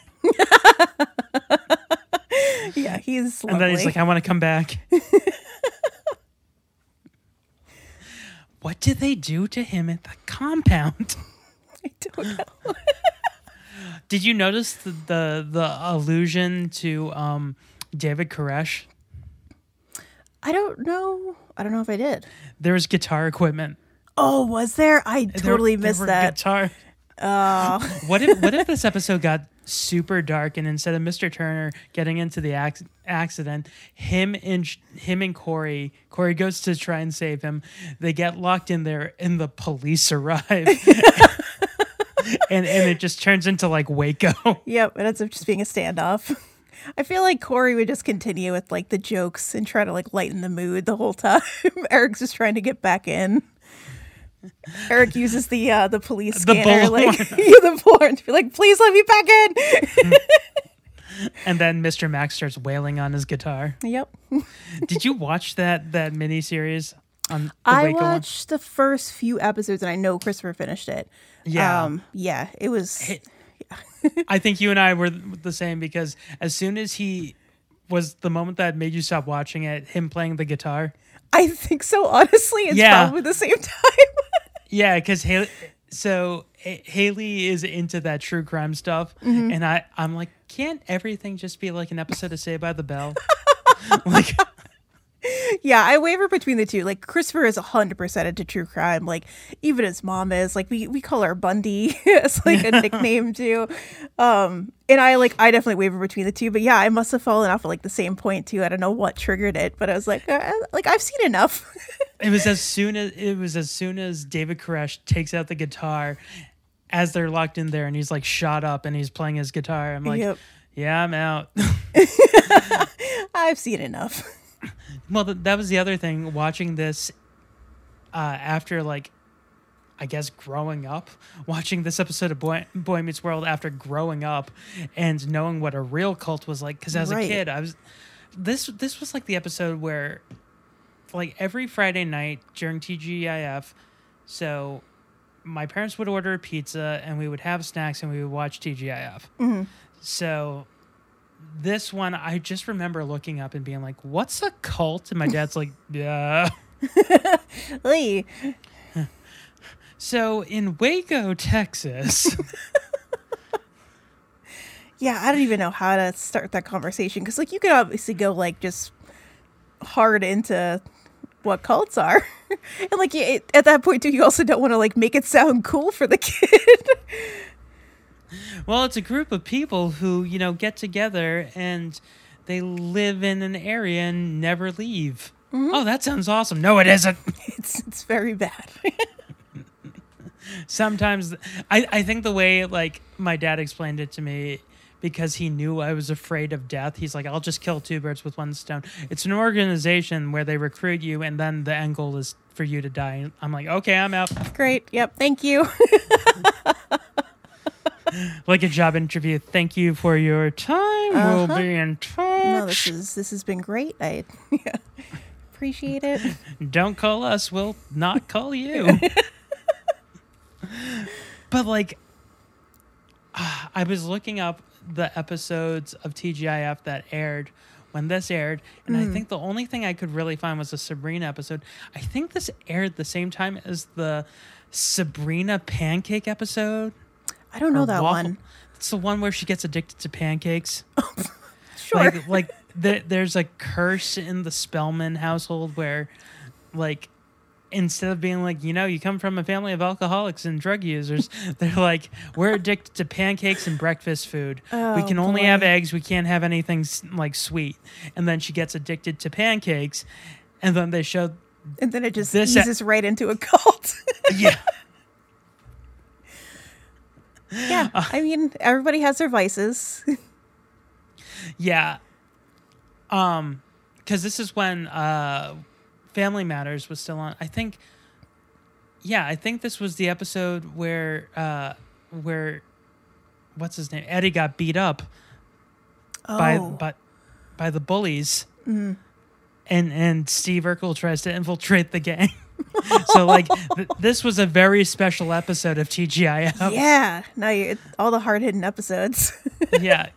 yeah, he's. Lovely. And then he's like, I want to come back. What did they do to him at the compound? I don't know. did you notice the, the the allusion to um, David Koresh? I don't know. I don't know if I did. There was guitar equipment. Oh, was there? I totally there, missed there that. Guitar. Oh. what if what if this episode got super dark and instead of Mr. Turner getting into the ac- accident, him and him and Corey, Corey goes to try and save him. They get locked in there and the police arrive. and and it just turns into like Waco. Yep, it ends up just being a standoff. I feel like Corey would just continue with like the jokes and try to like lighten the mood the whole time. Eric's just trying to get back in. Eric uses the uh, the police the scanner, like yeah, the bullhorn to be like, "Please let me back in." and then Mr. Max starts wailing on his guitar. Yep. Did you watch that that mini series? On I watched one? the first few episodes, and I know Christopher finished it. Yeah, um, yeah, it was. It, I think you and I were the same because as soon as he was the moment that made you stop watching it, him playing the guitar. I think so. Honestly, it's yeah. probably the same time. Yeah, because Haley. So Haley is into that true crime stuff, mm-hmm. and I I'm like, can't everything just be like an episode of Saved by the Bell? like yeah, I waver between the two. Like Christopher is hundred percent into true crime. Like even his mom is. Like we we call her Bundy as like a nickname too. Um, and I like I definitely waver between the two. But yeah, I must have fallen off at like the same point too. I don't know what triggered it, but I was like, uh, like I've seen enough. it was as soon as it was as soon as David Koresh takes out the guitar as they're locked in there, and he's like shot up and he's playing his guitar. I'm like, yep. yeah, I'm out. I've seen enough. Well, th- that was the other thing. Watching this uh, after, like, I guess growing up, watching this episode of Boy, Boy Meets World after growing up, and knowing what a real cult was like. Because as right. a kid, I was this this was like the episode where, like, every Friday night during TGIF, so my parents would order a pizza and we would have snacks and we would watch TGIF. Mm-hmm. So this one, I just remember looking up and being like, "What's a cult?" And my dad's like, "Yeah." Lee. so in Waco, Texas. yeah, I don't even know how to start that conversation because, like, you could obviously go like just hard into what cults are, and like at that point too, you also don't want to like make it sound cool for the kid. Well, it's a group of people who, you know, get together and they live in an area and never leave. Mm-hmm. Oh, that sounds awesome. No, it isn't. It's it's very bad. Sometimes I, I think the way like my dad explained it to me because he knew I was afraid of death. He's like, I'll just kill two birds with one stone. It's an organization where they recruit you and then the end goal is for you to die. I'm like, okay, I'm out. Great. Yep. Thank you like a job interview. Thank you for your time. Uh-huh. We'll be in touch. No, this is this has been great. I yeah, appreciate it. Don't call us. We'll not call you. but like, uh, I was looking up the episodes of TGIF that aired when this aired, and mm. I think the only thing I could really find was a Sabrina episode. I think this aired the same time as the Sabrina pancake episode. I don't know that waffle. one. It's the one where she gets addicted to pancakes. Oh, sure. Like, like the, there's a curse in the Spellman household where, like, instead of being like, you know, you come from a family of alcoholics and drug users, they're like, we're addicted to pancakes and breakfast food. we Oh, can only have eggs. We can't have anything like sweet. And then she gets addicted to pancakes, and then they show, And then it just eases right into a cult. yeah, yeah. I mean, everybody has their vices. yeah, um, because this is when uh, Family Matters was still on. I think, yeah, I think this was the episode where uh, where what's his name Eddie got beat up by Oh. by by the bullies. Mhm. and and Steve Urkel tries to infiltrate the gang. so like th- this was a very special episode of TGIF. yeah. Now you all the hard hidden episodes. yeah.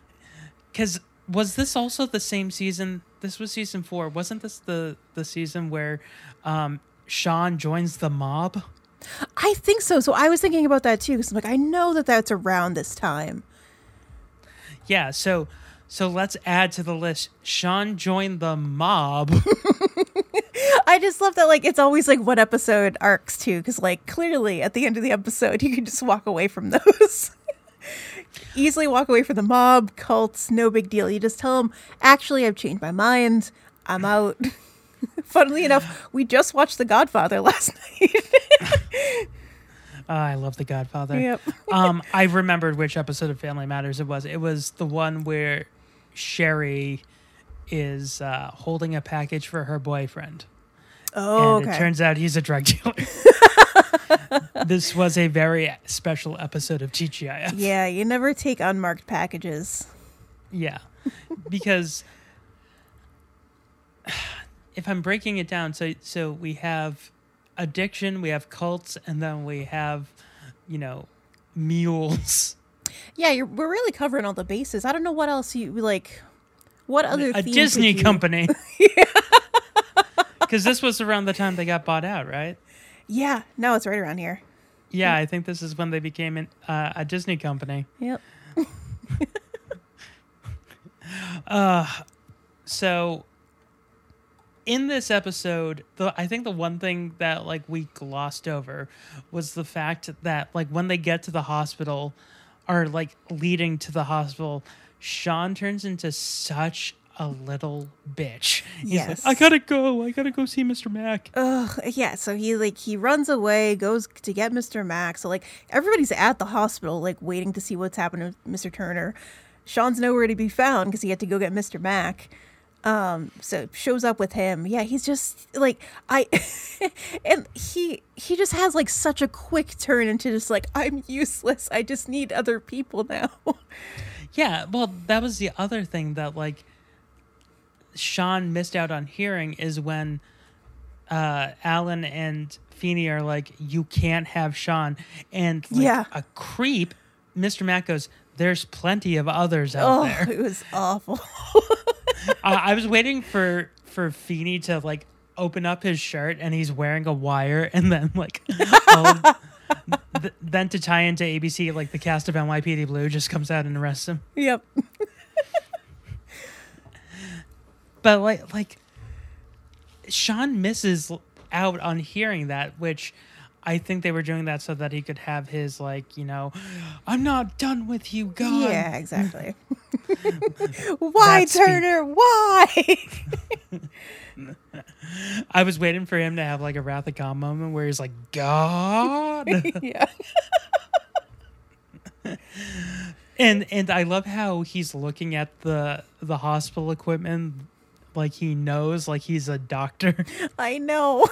Cuz was this also the same season? This was season 4. Wasn't this the the season where um Sean joins the mob? I think so. So I was thinking about that too. Because I'm like, I know that that's around this time. Yeah, so so let's add to the list. Sean joined the mob. I just love that. Like, it's always like one episode arcs too. Because like clearly at the end of the episode, you can just walk away from those. Easily walk away from the mob, cults, no big deal. You just tell them, actually, I've changed my mind. I'm out. Funnily enough, we just watched The Godfather last night. Oh, I love The Godfather. Yep. um, I remembered which episode of Family Matters it was. It was the one where Sherry is uh, holding a package for her boyfriend. Oh, and okay. it turns out he's a drug dealer. this was a very special episode of TGIF. yeah, you never take unmarked packages. Yeah. Because if I'm breaking it down, so so we have addiction, we have cults, and then we have, you know, mules. Yeah, you're, we're really covering all the bases. I don't know what else you like. What other a theme Disney you- company. Because this was around the time they got bought out, right? Yeah, no, it's right around here. Yeah, I think this is when they became an, uh, a Disney company. Yep. Uh, so in this episode, the I think the one thing that like we glossed over was the fact that like when they get to the hospital, or like leading to the hospital, Sean turns into such a little bitch. He's Yes. like, I gotta go. I gotta go see Mr. Mack. Ugh, yeah. So he like he runs away, goes to get Mr. Mack. So like everybody's at the hospital, like waiting to see what's happening with Mr. Turner. Sean's nowhere to be found because he had to go get Mr. Mack. Um, so shows up with him. Yeah, he's just like I, and he he just has like such a quick turn into just like I'm useless. I just need other people now. Yeah, well, that was the other thing that like Sean missed out on hearing is when uh Alan and Feeny are like, "You can't have Sean," and like, Yeah. a creep. Mr. Matt goes, "There's plenty of others out oh, there." it was awful. I, uh, I was waiting for for Feeny to like open up his shirt and he's wearing a wire, and then like. all- um, th- then to tie into ABC, like the cast of NYPD Blue just comes out and arrests him. yep. but like like Sean misses out on hearing that, which I think they were doing that so that he could have his like, you know, I'm not done with you, God. Yeah, exactly. Why, That speech. Turner? Why? I was waiting for him to have like a Wrath of God moment where he's like, God. yeah. and and I love how he's looking at the the hospital equipment like he knows like he's a doctor. I know.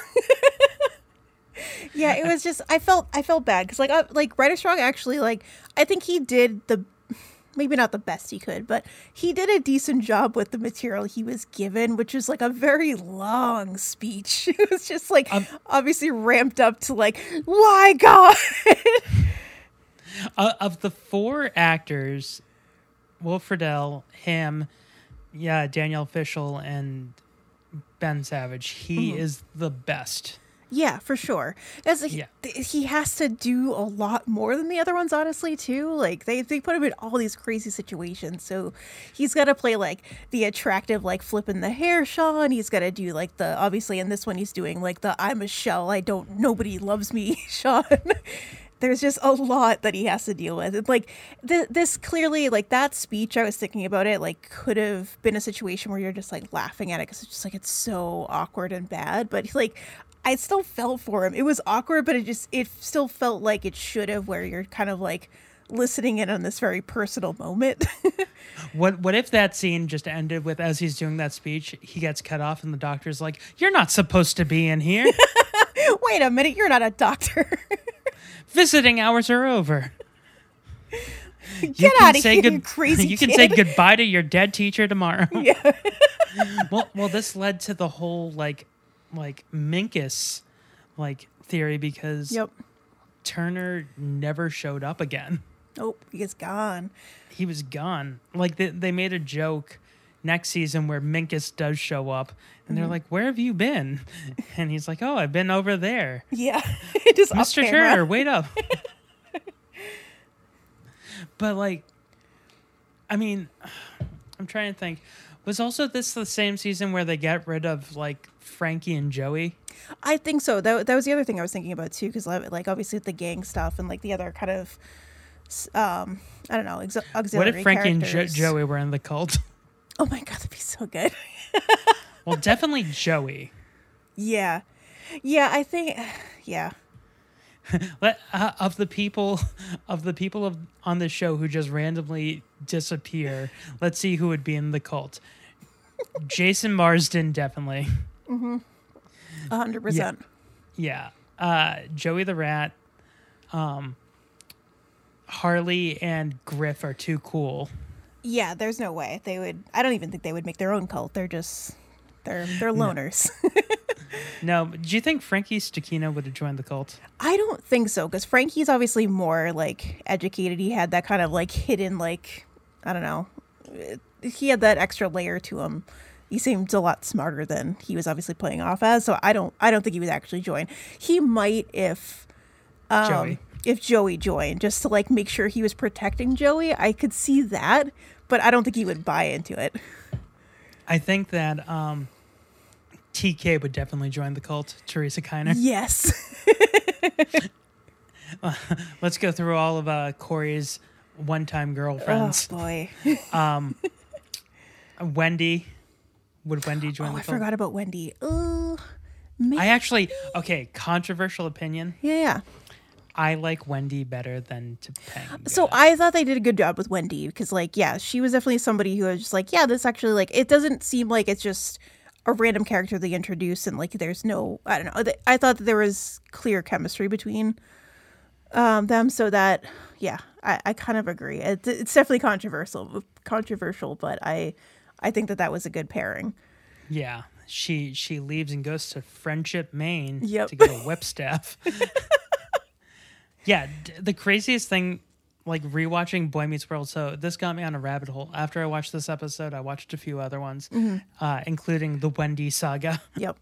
Yeah, it was just I felt I felt bad because like I, like Ryder Strong actually like I think he did the maybe not the best he could, but he did a decent job with the material he was given, which is like a very long speech. It was just like obviously ramped up to like why God. uh, of the four actors, Will Friedle, him, yeah, Danielle Fishel, and Ben Savage, he Mhm. is the best. Yeah, for sure. As he, Yeah. th- he has to do a lot more than the other ones, honestly, too. Like they, they put him in all these crazy situations. So he's got to play like the attractive, like flipping the hair, Sean. He's got to do like the obviously in this one he's doing like the I'm a shell. I don't nobody loves me, Sean. There's just a lot that he has to deal with. It's like th- this clearly, like that speech. I was thinking about it. Like could have been a situation where you're just like laughing at it because it's just like it's so awkward and bad. But like I still felt for him. It was awkward, but it just it still felt like it should have where you're kind of like listening in on this very personal moment. What what if that scene just ended with as he's doing that speech, he gets cut off and the doctor's like, "You're not supposed to be in here. Wait a minute, you're not a doctor. Visiting hours are over." You Get can out of say here, good- you crazy You can say goodbye to your dead teacher tomorrow. Yeah. well, well, this led to the whole like, like Minkus, like theory because Yep. Turner never showed up again. Oh, he is gone. He was gone. Like they, they made a joke next season where Minkus does show up, and they're Mhm. like, "Where have you been?" And he's like, "Oh, I've been over there." Yeah. just Mr. Turner, wait up. but like, I mean, I'm trying to think. Was also this the same season where they get rid of like Frankie and Joey? I think so. That, that was the other thing I was thinking about too, because like obviously the gang stuff and like the other kind of, um, I don't know, ex- What if Frankie and jo- Joey were in the cult? Oh my god, that'd be so good. well, definitely Joey. yeah, yeah. I think, yeah. Let, uh, of the people of the people of on the show who just randomly disappear, let's see who would be in the cult. Jason Marsden definitely. Mm-hmm. A hundred percent. Yeah. Uh, Joey the Rat, um, Harley and Griff are too cool. Yeah, there's no way they would. I don't even think they would make their own cult. They're just, they're they're loners. No, do you think Frankie Stechino would have joined the cult? I don't think so because Frankie's obviously more like educated. He had that kind of like hidden like I don't know. He had that extra layer to him. He seemed a lot smarter than he was obviously playing off as. So I don't I don't think he would actually join. He might if um, Joey. if Joey joined just to like make sure he was protecting Joey. I could see that, but I don't think he would buy into it. I think that um, TK would definitely join the cult. Teresa Kiner. Yes. Let's go through all of uh, Corey's one-time girlfriends. Oh boy. um, Wendy. Would Wendy join Oh, I cult? forgot about Wendy. Oh, I actually okay. Controversial opinion. yeah, yeah. I like Wendy better than Topanga. So I thought they did a good job with Wendy because, like, yeah, she was definitely somebody who was just like, yeah, this actually, like, it doesn't seem like it's just a random character they introduce and, like, there's no, I don't know. I thought that there was clear chemistry between um, them. So that, yeah, I, I kind of agree. It's, it's definitely controversial, controversial, but I, I think that that was a good pairing. Yeah, she she leaves and goes to Friendship, Maine Yep. to get a whip staff. yeah, d- the craziest thing, like rewatching Boy Meets World. So this got me on a rabbit hole. After I watched this episode, I watched a few other ones, Mhm. uh, including the Wendy saga. Yep.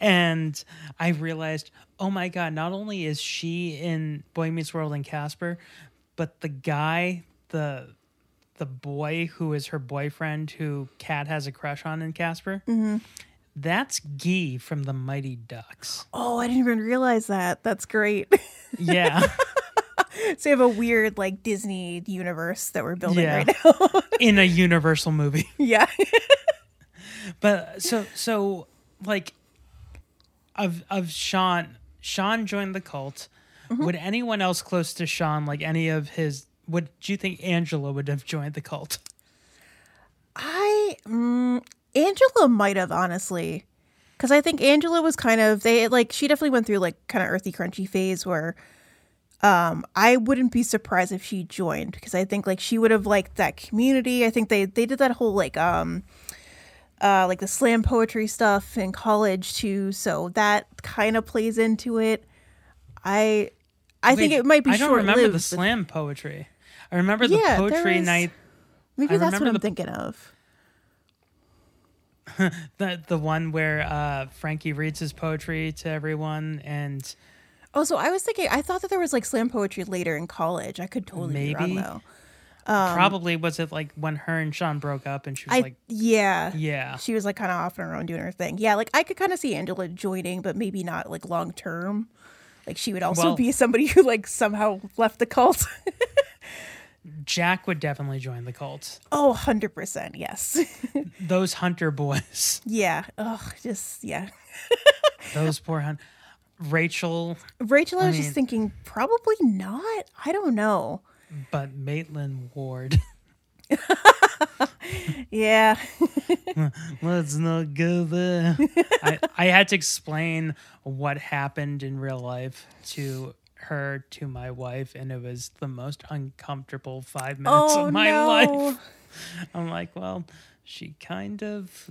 And I realized, oh my god! Not only is she in Boy Meets World and Casper, but the guy, the the boy who is her boyfriend, who Kat has a crush on in Casper, Mhm. that's Guy from the Mighty Ducks. Oh, I didn't even realize that. That's great. Yeah. so you have a weird, like, Disney universe that we're building Yeah. right now. in a Universal movie. yeah. But so so like of of Sean Sean joined the cult. Mm-hmm. Would anyone else close to Sean, like any of his would do you think Angela would have joined the cult? I mm, Angela might have honestly, because I think Angela was kind of they like she definitely went through like kind of earthy crunchy phase where, um, I wouldn't be surprised if she joined because I think like she would have liked that community. I think they they did that whole like um, uh, like the slam poetry stuff in college too, so that kind of plays into it. I I think it might be I don't remember the slam poetry. I remember the Yeah, poetry was- night. Maybe I that's what I'm the- thinking of. the the one where uh, Frankie reads his poetry to everyone, and Oh, so I was thinking, I thought that there was like slam poetry later in college. I could totally be wrong though. Um, probably was it like when her and Sean broke up, and she was I like, yeah Yeah. She was like kind of off on her own doing her thing. Yeah, like I could kind of see Angela joining, but maybe not like long term. Like she would also Well- be somebody who like somehow left the cult. Jack would definitely join the cult. oh, 100%. Yes. Those hunter boys, yeah. Oh, just yeah. those poor hun. Rachel, Rachel, I I was mean- just thinking probably not. I don't know. but Maitland Ward. Yeah. Let's not go there. I, I had to explain what happened in real life to her, to my wife, and it was the most uncomfortable five minutes Oh, of my no. life. I'm like, well, she kind of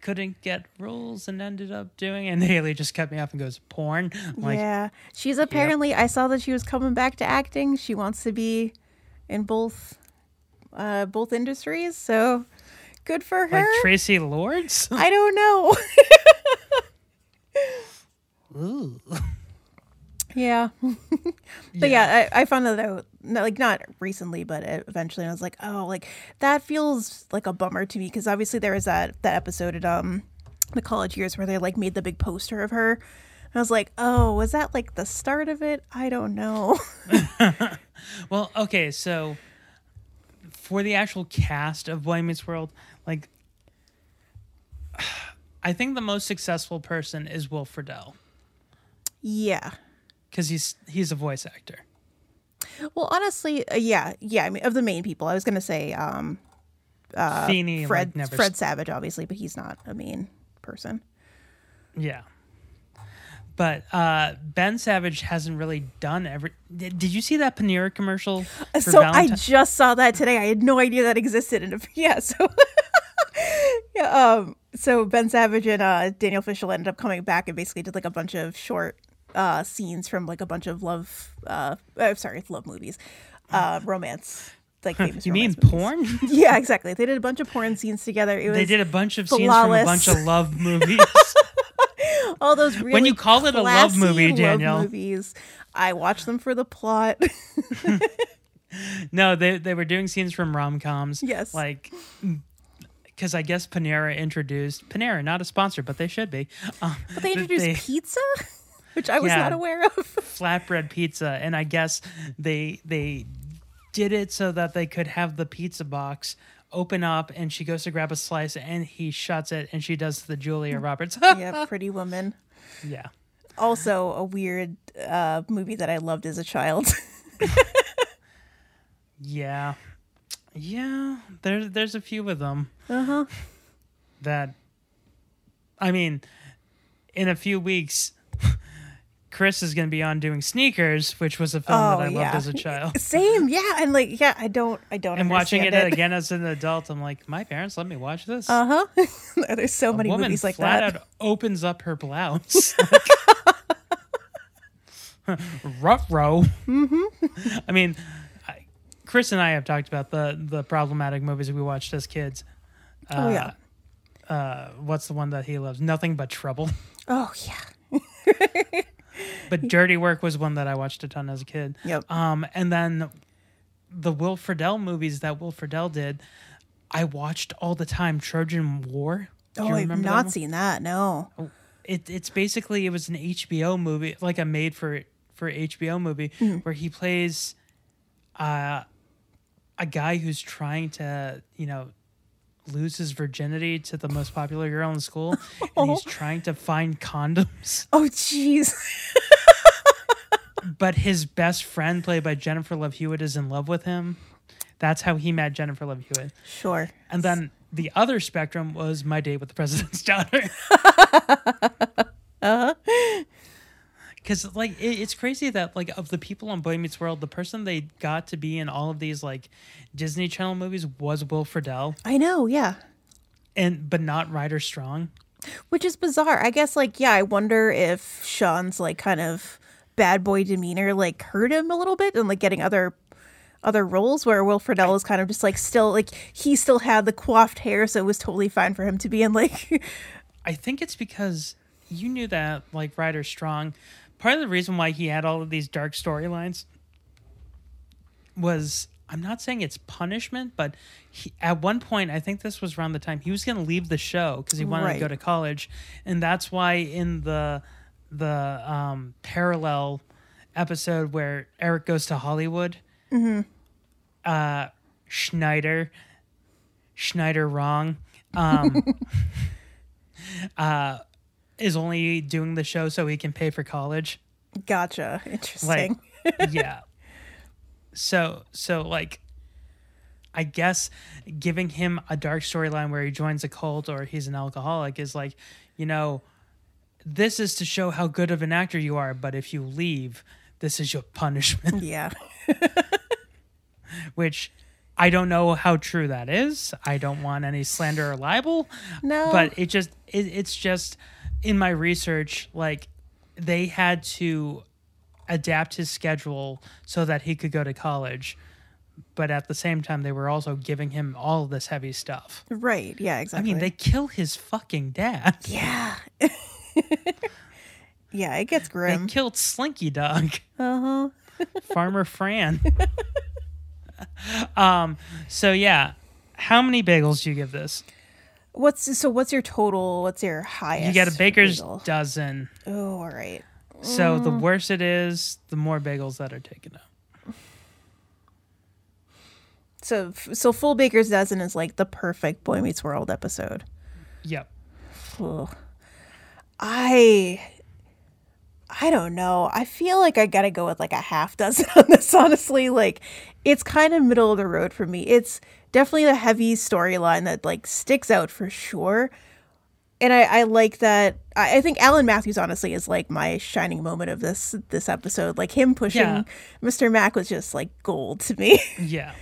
couldn't get rules and ended up doing and Haley just cut me off and goes, porn. I'm like, yeah. She's apparently I saw that she was coming back to acting. She wants to be in both uh both industries, so good for her. like Traci Lords? I don't know. Ooh. Yeah. but yeah, I, I found that out, no, like not recently, but eventually I was like, oh, like that feels like a bummer to me because obviously there was that that episode at um the college years where they like made the big poster of her. And I was like, oh, was that like the start of it? I don't know. Well, okay, so for the actual cast of Boy Meets World, like I think the most successful person is Will Friedle yeah. because he's he's a voice actor. Well, honestly, uh, yeah, yeah. I mean, of the main people, I was gonna say um, uh, Feeny, like, Fred, never Fred Savage, obviously, but he's not a main person. Yeah. But uh, Ben Savage hasn't really done every. Did, did you see that Panera commercial? for so I just saw that today. I had no idea that existed. And yeah, so yeah, um, so Ben Savage and uh, Danielle Fishel ended up coming back and basically did like a bunch of short uh, scenes from like a bunch of love. Uh, uh sorry, love movies, uh, romance. Like famous you mean movies. porn? Yeah, exactly. They did a bunch of porn scenes together. It was they did a bunch of scenes from a bunch of love movies. all those really When you call it a love classy movie, love Danielle. movies. I watch them for the plot. no, they they were doing scenes from rom coms. Yes. like because I guess Panera introduced Panera, not a sponsor, but they should be. Um, but they introduced pizza, which I was Yeah. not aware of. flatbread pizza, and I guess they they did it so that they could have the pizza box open up, and she goes to grab a slice, and he shuts it, and she does the Julia Roberts. yeah, Pretty Woman. yeah. Also, a weird uh, movie that I loved as a child. Yeah. Yeah. There's there's a few of them uh huh. that I mean, in a few weeks Chris is going to be on doing Sneakers, which was a film that I loved as a child. Same, yeah, and like, yeah, I don't, I don't. And watching it, understand again as an adult, I'm like, my parents let me watch this. Uh huh. There's so a many woman movies like flat that. out opens up her blouse. Rough row. Mm-hmm. I mean, I, Chris and I have talked about the the problematic movies we watched as kids. Oh, yeah. Uh, what's the one that he loves? Nothing but trouble. Oh yeah. But Dirty Work was one that I watched a ton as a kid. Yep. Um, and then the Will Friedle movies that Will Friedle did, I watched all the time. Trojan War. Do Oh, I've that not one? seen that. No. it, it's basically it was an HBO movie, like a made for for HBO movie, Mhm. where he plays uh, a guy who's trying to you know lose his virginity to the most popular girl in school, and he's trying to find condoms. Oh, jeez. but his best friend, played by Jennifer Love Hewitt, is in love with him. That's how he met Jennifer Love Hewitt. Sure. And then the other spectrum was my date with the president's daughter. Uh huh. Because like it, it's crazy that like of the people on Boy Meets World, the person they got to be in all of these like Disney Channel movies was Will Friedle, I know. Yeah. and but not Ryder Strong. Which is bizarre. I guess, like, yeah, I wonder if Sean's, like, kind of bad boy demeanor, like, hurt him a little bit and, like, getting other other roles where Will Friedle is kind of just like still like he still had the coiffed hair, so it was totally fine for him to be in like I think it's because you knew that like Ryder Strong. Part of the reason why he had all of these dark storylines was I'm not saying it's punishment, but he, at one point I think this was around the time he was going to leave the show because he wanted to go to college, and that's why in the the um, parallel episode where Eric goes to Hollywood, Mhm. uh, Schneider, Schneider wrong, um, uh, is only doing the show so he can pay for college. Gotcha. Interesting. Like, yeah. So, so like, I guess giving him a dark storyline where he joins a cult or he's an alcoholic is like, you know, this is to show how good of an actor you are, but if you leave, this is your punishment. Yeah. Which I don't know how true that is. I don't want any slander or libel. No. But it just it, it's just in my research like they had to adapt his schedule so that he could go to college. But at the same time they were also giving him all this heavy stuff. Right. Yeah, exactly. I mean, they kill his fucking dad. Yeah. yeah, it gets They grim. killed Slinky Dog. Uh-huh. Farmer Fran. um. So yeah, how many bagels do you give this? What's so what's your total? What's your highest? You get a baker's bagel? dozen. Oh, all right. So the Mm. worse it is, the more bagels that are taken out. So so full baker's dozen is like the perfect Boy Meets World episode. Yep. Ugh. I I don't know. I feel like I gotta go with like a half dozen on this, honestly. Like it's kind of middle of the road for me. It's definitely the heavy storyline that like sticks out for sure. And I, I like that I, I think Alan Matthews honestly is like my shining moment of this this episode. Like him pushing Yeah. Mr. Mack was just like gold to me. Yeah.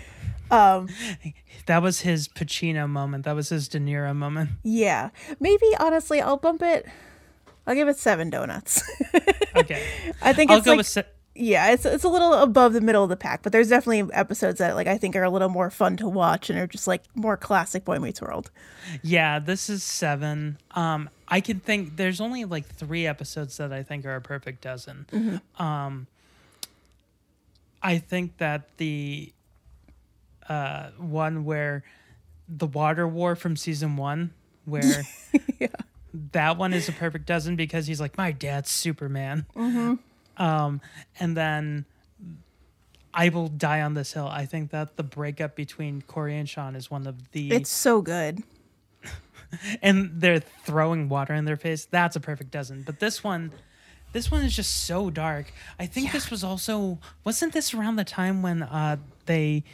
um That was his Pacino moment. That was his De Niro moment. yeah. Maybe honestly I'll bump it I'll give it seven donuts. Okay. I think I'll it's go like, with se- yeah, it's it's a little above the middle of the pack, but there's definitely episodes that like I think are a little more fun to watch and are just like more classic Boy Meets World. Yeah, this is seven. Um, I can think there's only like three episodes that I think are a perfect dozen. Mhm. Um, I think that the uh, one where the water war from season one, where that one is a perfect dozen because he's like, my dad's Superman. Mhm. Um, and then I will die on this hill. I think that the breakup between Corey and Sean is one of the It's so good. and they're throwing water in their face. That's a perfect dozen. But this one, this one is just so dark. I think this was also wasn't this around the time when uh they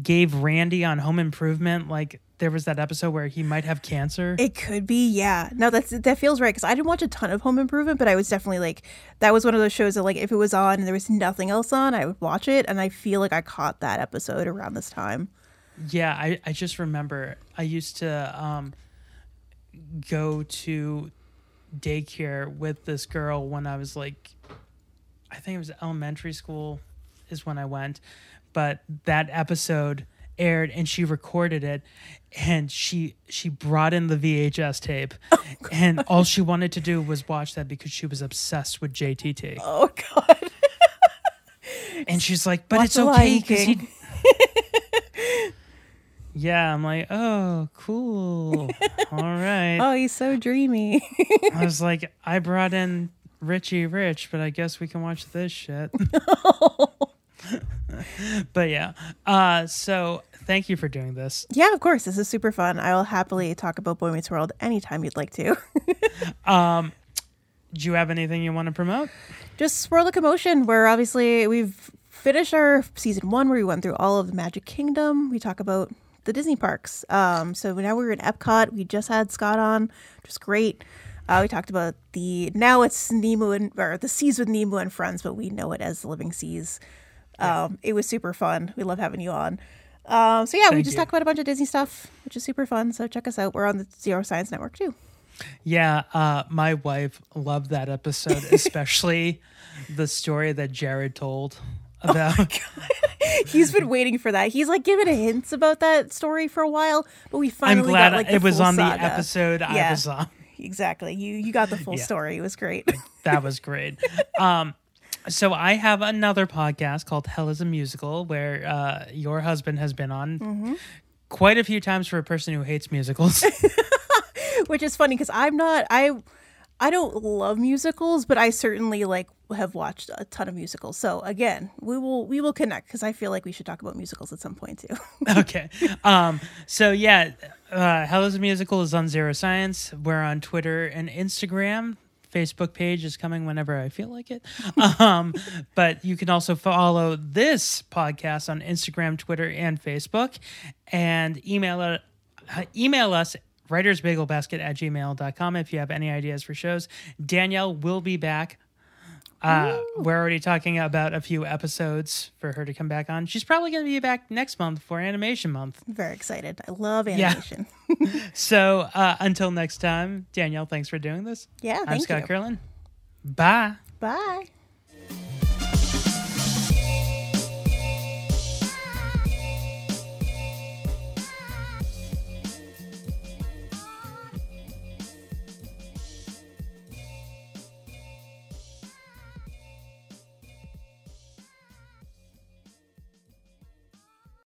gave Randy on Home Improvement like there was that episode where he might have cancer. It could be, yeah. No, that's that feels right because I didn't watch a ton of Home Improvement, but I was definitely like that was one of those shows that like if it was on and there was nothing else on, I would watch it, and I feel like I caught that episode around this time. Yeah, I, I just remember I used to um, go to daycare with this girl when I was like, I think it was elementary school is when I went, but that episode aired and she recorded it and she she brought in the VHS tape oh, and all she wanted to do was watch that because she was obsessed with JTT. Oh god. and she's like, "But Watch it's okay because he Yeah, I'm like, oh, cool. All right. Oh, he's so dreamy. I was like, I brought in Richie Rich, but I guess we can watch this shit. but yeah. Uh so thank you for doing this. yeah, of course. This is super fun. I will happily talk about Boy Meets World anytime you'd like to. Um do you have anything you want to promote? Just Swirl the Commotion, where obviously we've finished our season one where we went through all of the Magic Kingdom. We talk about the Disney parks. Um, so now we're in Epcot. We just had Scott on, which was great. Uh, we talked about the now it's Nemo and or the Seas with Nemo and Friends, but we know it as the Living Seas. Um, It was super fun. We love having you on. Um, so yeah, we just you. talked about a bunch of Disney stuff, which is super fun. So check us out. We're on the Zero Science Network too. Yeah, uh my wife loved that episode, especially the story that Jared told about. He's been waiting for that. He's like giving hints about that story for a while, but we finally glad got like the it was on the saga. episode I Yeah, was on. Exactly. You you got the full Yeah. story. It was great. that was great. Um, so I have another podcast called Hell is a Musical where uh, your husband has been on Mhm. quite a few times for a person who hates musicals. Which is funny because I'm not I I don't love musicals, but I certainly like have watched a ton of musicals. So again, we will we will connect because I feel like we should talk about musicals at some point too. okay. Um, so yeah, uh, Hell is a Musical is on Zero Science. We're on Twitter and Instagram. Facebook page is coming whenever I feel like it. Um, but you can also follow this podcast on Instagram, Twitter, and Facebook. And email uh, email us writersbagelbasket at gmail.com if you have any ideas for shows. Danielle will be back. Uh, we're already talking about a few episodes for her to come back on. She's probably going to be back next month for Animation Month. Very excited. I love Yeah. animation. So uh, until next time, Danielle, thanks for doing this. Yeah, I'm Scott you. Curlin. Bye. Bye.